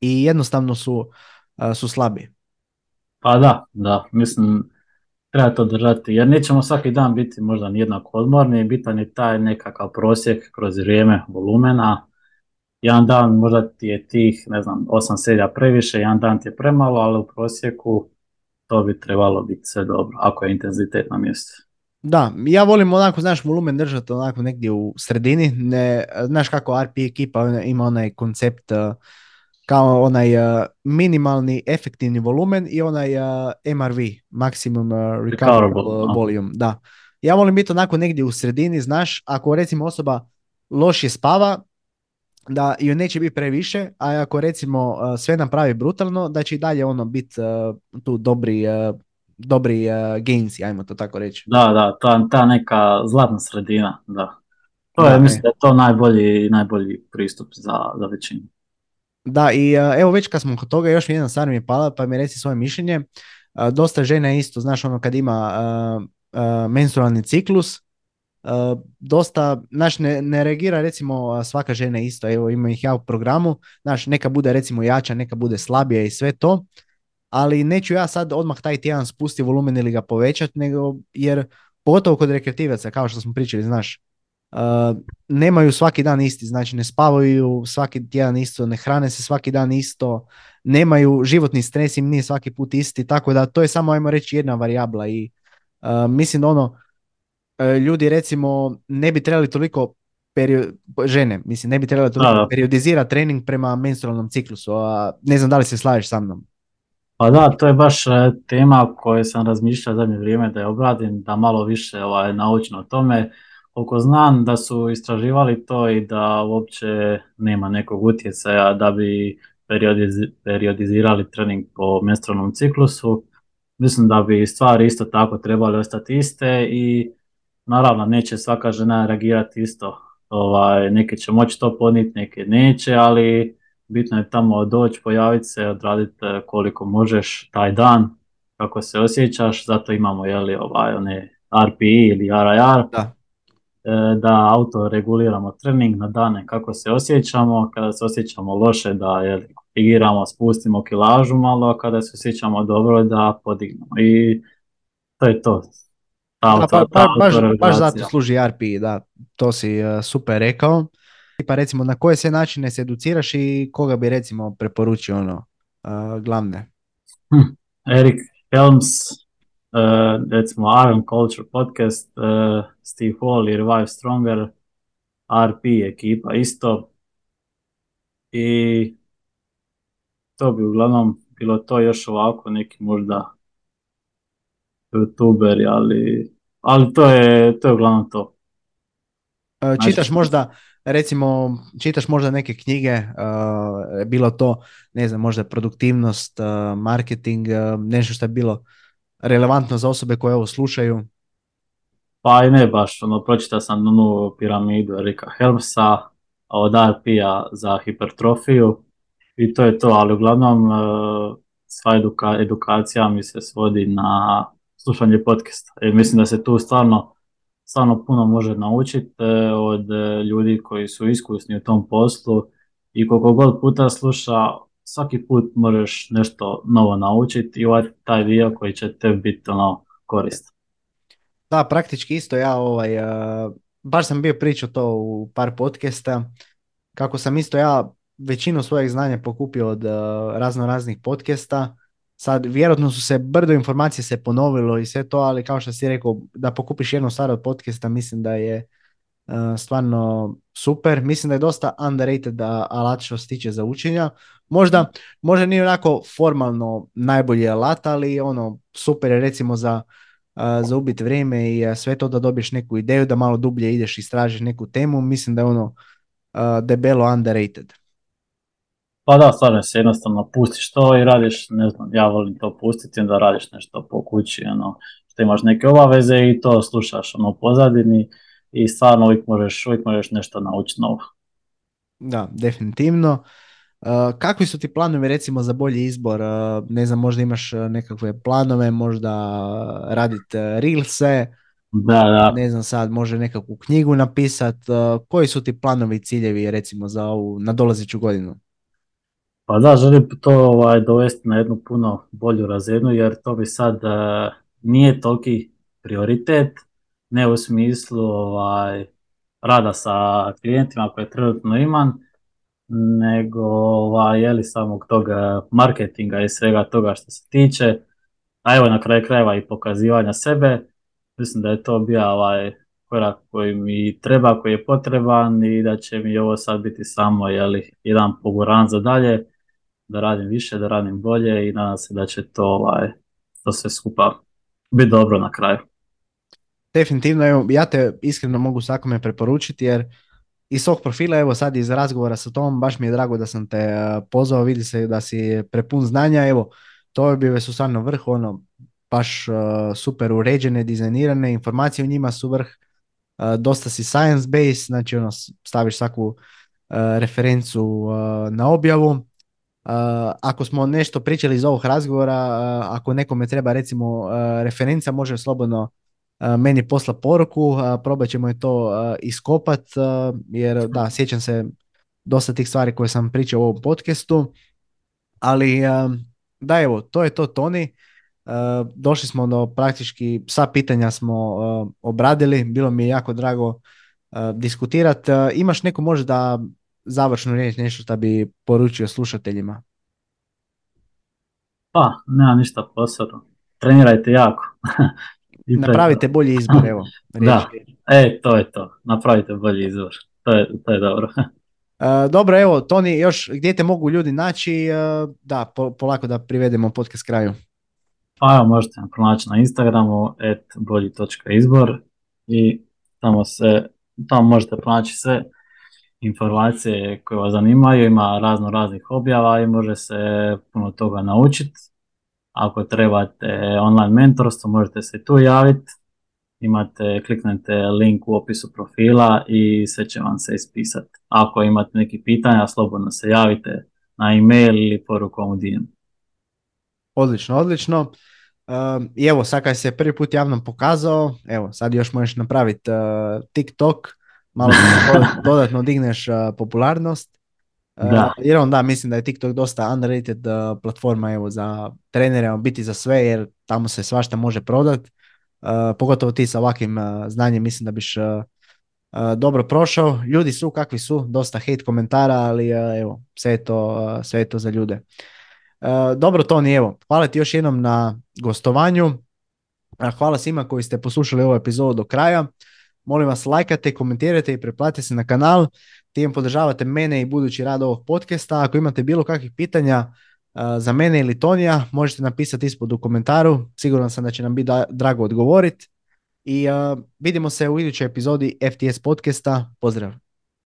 i jednostavno su, uh, su slabi. Pa da, da, mislim, treba to držati, jer nećemo svaki dan biti možda jednako odmorni, bitan je taj nekakav prosjek kroz vrijeme volumena. Jedan dan možda ti je tih, ne znam, osam serija previše, jedan dan ti je premalo, ali u prosjeku to bi trebalo biti sve dobro, ako je intenzitet na mjestu. Da, ja volim onako, znaš, volumen držati onako negdje u sredini, ne, znaš kako RP ekipa ima onaj koncept kao onaj uh, minimalni efektivni volumen i onaj uh, MRV, maximum uh, recoverable volume. Da. Ja volim biti onako negdje u sredini, znaš, ako recimo osoba lošije spava, da joj neće biti previše, a ako recimo sve napravi brutalno, da će i dalje ono biti tu dobri, dobri gains, ajmo to tako reći. Da, da, ta, ta neka zlatna sredina, da. To je, mislim da je to najbolji, najbolji pristup za, za većinu. Da, i e, evo već kad smo kod toga, još jedna stvar mi je pala, pa mi reci svoje mišljenje. E, dosta žena isto, znaš ono kad ima uh, menstrualni ciklus, dosta, znaš, ne, ne reagira recimo svaka žena isto, evo ima ih ja u programu, znaš, neka bude recimo jača, neka bude slabija i sve to, ali neću ja sad odmah taj tjedan spusti volumen ili ga povećati, nego jer pogotovo kod rekreativaca, kao što smo pričali, znaš, nemaju svaki dan isti, znači ne spavaju svaki tjedan isto, ne hrane se svaki dan isto, nemaju životni stres im nije svaki put isti, tako da to je samo ajmo reći jedna varijabla i mislim da ono e, ljudi recimo ne bi trebali toliko žene, mislim ne bi trebali toliko periodizirati trening prema menstrualnom ciklusu, a ne znam da li se slažeš sa mnom. Pa da, to je baš tema koju sam razmišljao zadnje vrijeme da je obradim, da malo više ovaj, naučno o tome koliko znam da su istraživali to i da uopće nema nekog utjecaja da bi periodizirali trening po menstrualnom ciklusu. Mislim da bi stvari isto tako trebale ostati iste i naravno neće svaka žena reagirati isto. Ovaj, neke će moći to podnijeti, neke neće, ali bitno je tamo doći, pojaviti se, odraditi koliko možeš taj dan, kako se osjećaš, zato imamo jeli, ovaj, one RPI ili RIR, da. E, da auto reguliramo trening na dane kako se osjećamo, kada se osjećamo loše da je korigiramo, spustimo kilažu malo, a kada se osjećamo dobro da podignemo i to je to. Pa, pa, pa, baš, baš zato služi RP, da, to si uh, super rekao. Pa recimo na koje sve načine se educiraš i koga bi recimo preporučio ono glavne? Hm. Erik Helms, uh, recimo Iron Culture Podcast, uh, Steve Hall i Revive Stronger, RP ekipa isto. I to bi uglavnom bilo to još ovako neki možda youtuberi, ali, ali to, je, to je uglavnom to. E, čitaš možda, recimo, čitaš možda neke knjige, e, bilo to, ne znam, možda produktivnost, e, marketing, nešto što je bilo relevantno za osobe koje ovo slušaju? Pa i ne baš, ono, pročitao sam onu piramidu Erika Helmsa, od RP-a za hipertrofiju i to je to, ali uglavnom sva edukacija mi se svodi na slušanje podcasta. I mislim da se tu stvarno, stvarno puno može naučiti e, od e, ljudi koji su iskusni u tom poslu i koliko god puta sluša, svaki put možeš nešto novo naučiti i ovaj taj dio koji će te biti ono korist. Da, praktički isto ja ovaj, uh, baš sam bio pričao to u par podcasta, kako sam isto ja većinu svojeg znanja pokupio od uh, razno raznih podcasta Sad, vjerojatno su se brdo informacije se ponovilo i sve to, ali kao što si rekao, da pokupiš jednu stvar od podcasta, mislim da je uh, stvarno super. Mislim da je dosta underrated alat što se tiče za učenja. Možda, možda nije onako formalno najbolji alat, ali ono, super je recimo za, za ubiti vrijeme i sve to da dobiješ neku ideju, da malo dublje ideš i istražiš neku temu. Mislim da je ono debelo underrated. Pa da, stvarno se jednostavno pustiš to i radiš, ne znam, ja volim to pustiti, onda radiš nešto po kući, ono, što imaš neke obaveze i to slušaš ono, u pozadini i stvarno uvijek možeš, uvijek možeš nešto naučiti novo. Da, definitivno. Uh, kakvi su ti planovi recimo za bolji izbor? Uh, ne znam, možda imaš uh, nekakve planove, možda raditi reelse, da, da. ne znam sad, može nekakvu knjigu napisat. Koji su ti planovi i ciljevi recimo za ovu nadolazeću godinu? Pa da, želim to ovaj, dovesti na jednu puno bolju razinu jer to bi sad uh, nije toliki prioritet, ne u smislu ovaj, rada sa klijentima koje trenutno imam, nego ovaj, jeli samog toga marketinga i svega toga što se tiče, a evo na kraju krajeva i pokazivanja sebe, mislim da je to bio ovaj, korak koji mi treba, koji je potreban i da će mi ovo sad biti samo jeli, jedan poguran za dalje. Da radim više, da radim bolje i nadam se da će to, ovaj, to sve skupa biti dobro na kraju. Definitivno, ja te iskreno mogu svakome preporučiti jer iz svog profila, evo sad iz razgovora sa tom, baš mi je drago da sam te eh, pozvao, vidi se da si prepun znanja, evo, to bi su stvarno vrh, ono, baš uh, super uređene, dizajnirane, informacije u njima su vrh, uh, dosta si science based, znači ono, staviš svaku uh, referencu na objavu, ako smo nešto pričali iz ovog razgovora, ako nekome treba recimo referenca, može slobodno meni posla poruku, probat ćemo je to iskopat, jer da, sjećam se dosta tih stvari koje sam pričao u ovom podcastu, ali da evo, to je to Toni, došli smo do praktički, sva pitanja smo obradili, bilo mi je jako drago diskutirati. Imaš neku možda završnu riječ, nešto što bi poručio slušateljima? Pa, nema ništa posebno. Trenirajte jako. Napravite bolji izbor, evo. da, e, to je to. Napravite bolji izbor. To je, to je dobro. Uh, dobro, evo, Toni, još gdje te mogu ljudi naći, uh, da, polako da privedemo podcast kraju. Pa evo, možete me pronaći na Instagramu, at bolji.izbor i tamo se, tamo možete pronaći sve informacije koje vas zanimaju, ima razno raznih objava i može se puno toga naučiti. Ako trebate online mentorstvo, možete se tu javiti. Imate, kliknete link u opisu profila i sve će vam se ispisati. Ako imate neki pitanja, slobodno se javite na e-mail ili porukom u DM. Odlično, odlično. I evo, sad kad se prvi put javno pokazao, evo, sad još možeš napraviti uh, TikTok, malo dodatno digneš popularnost. Da. jer onda mislim da je TikTok dosta underrated platforma evo, za trenere, biti za sve jer tamo se svašta može prodat. pogotovo ti sa ovakvim znanjem mislim da biš dobro prošao. Ljudi su kakvi su, dosta hate komentara, ali evo, sve je to, sve je to za ljude. Dobro Toni, evo, hvala ti još jednom na gostovanju. Hvala svima koji ste poslušali ovu epizodu do kraja. Molim vas, lajkate, komentirajte i preplatite se na kanal. Tim podržavate mene i budući rad ovog podcasta. Ako imate bilo kakvih pitanja za mene ili Tonija, možete napisati ispod u komentaru. Siguran sam da će nam biti drago odgovoriti. I vidimo se u idućoj epizodi FTS podcasta. Pozdrav!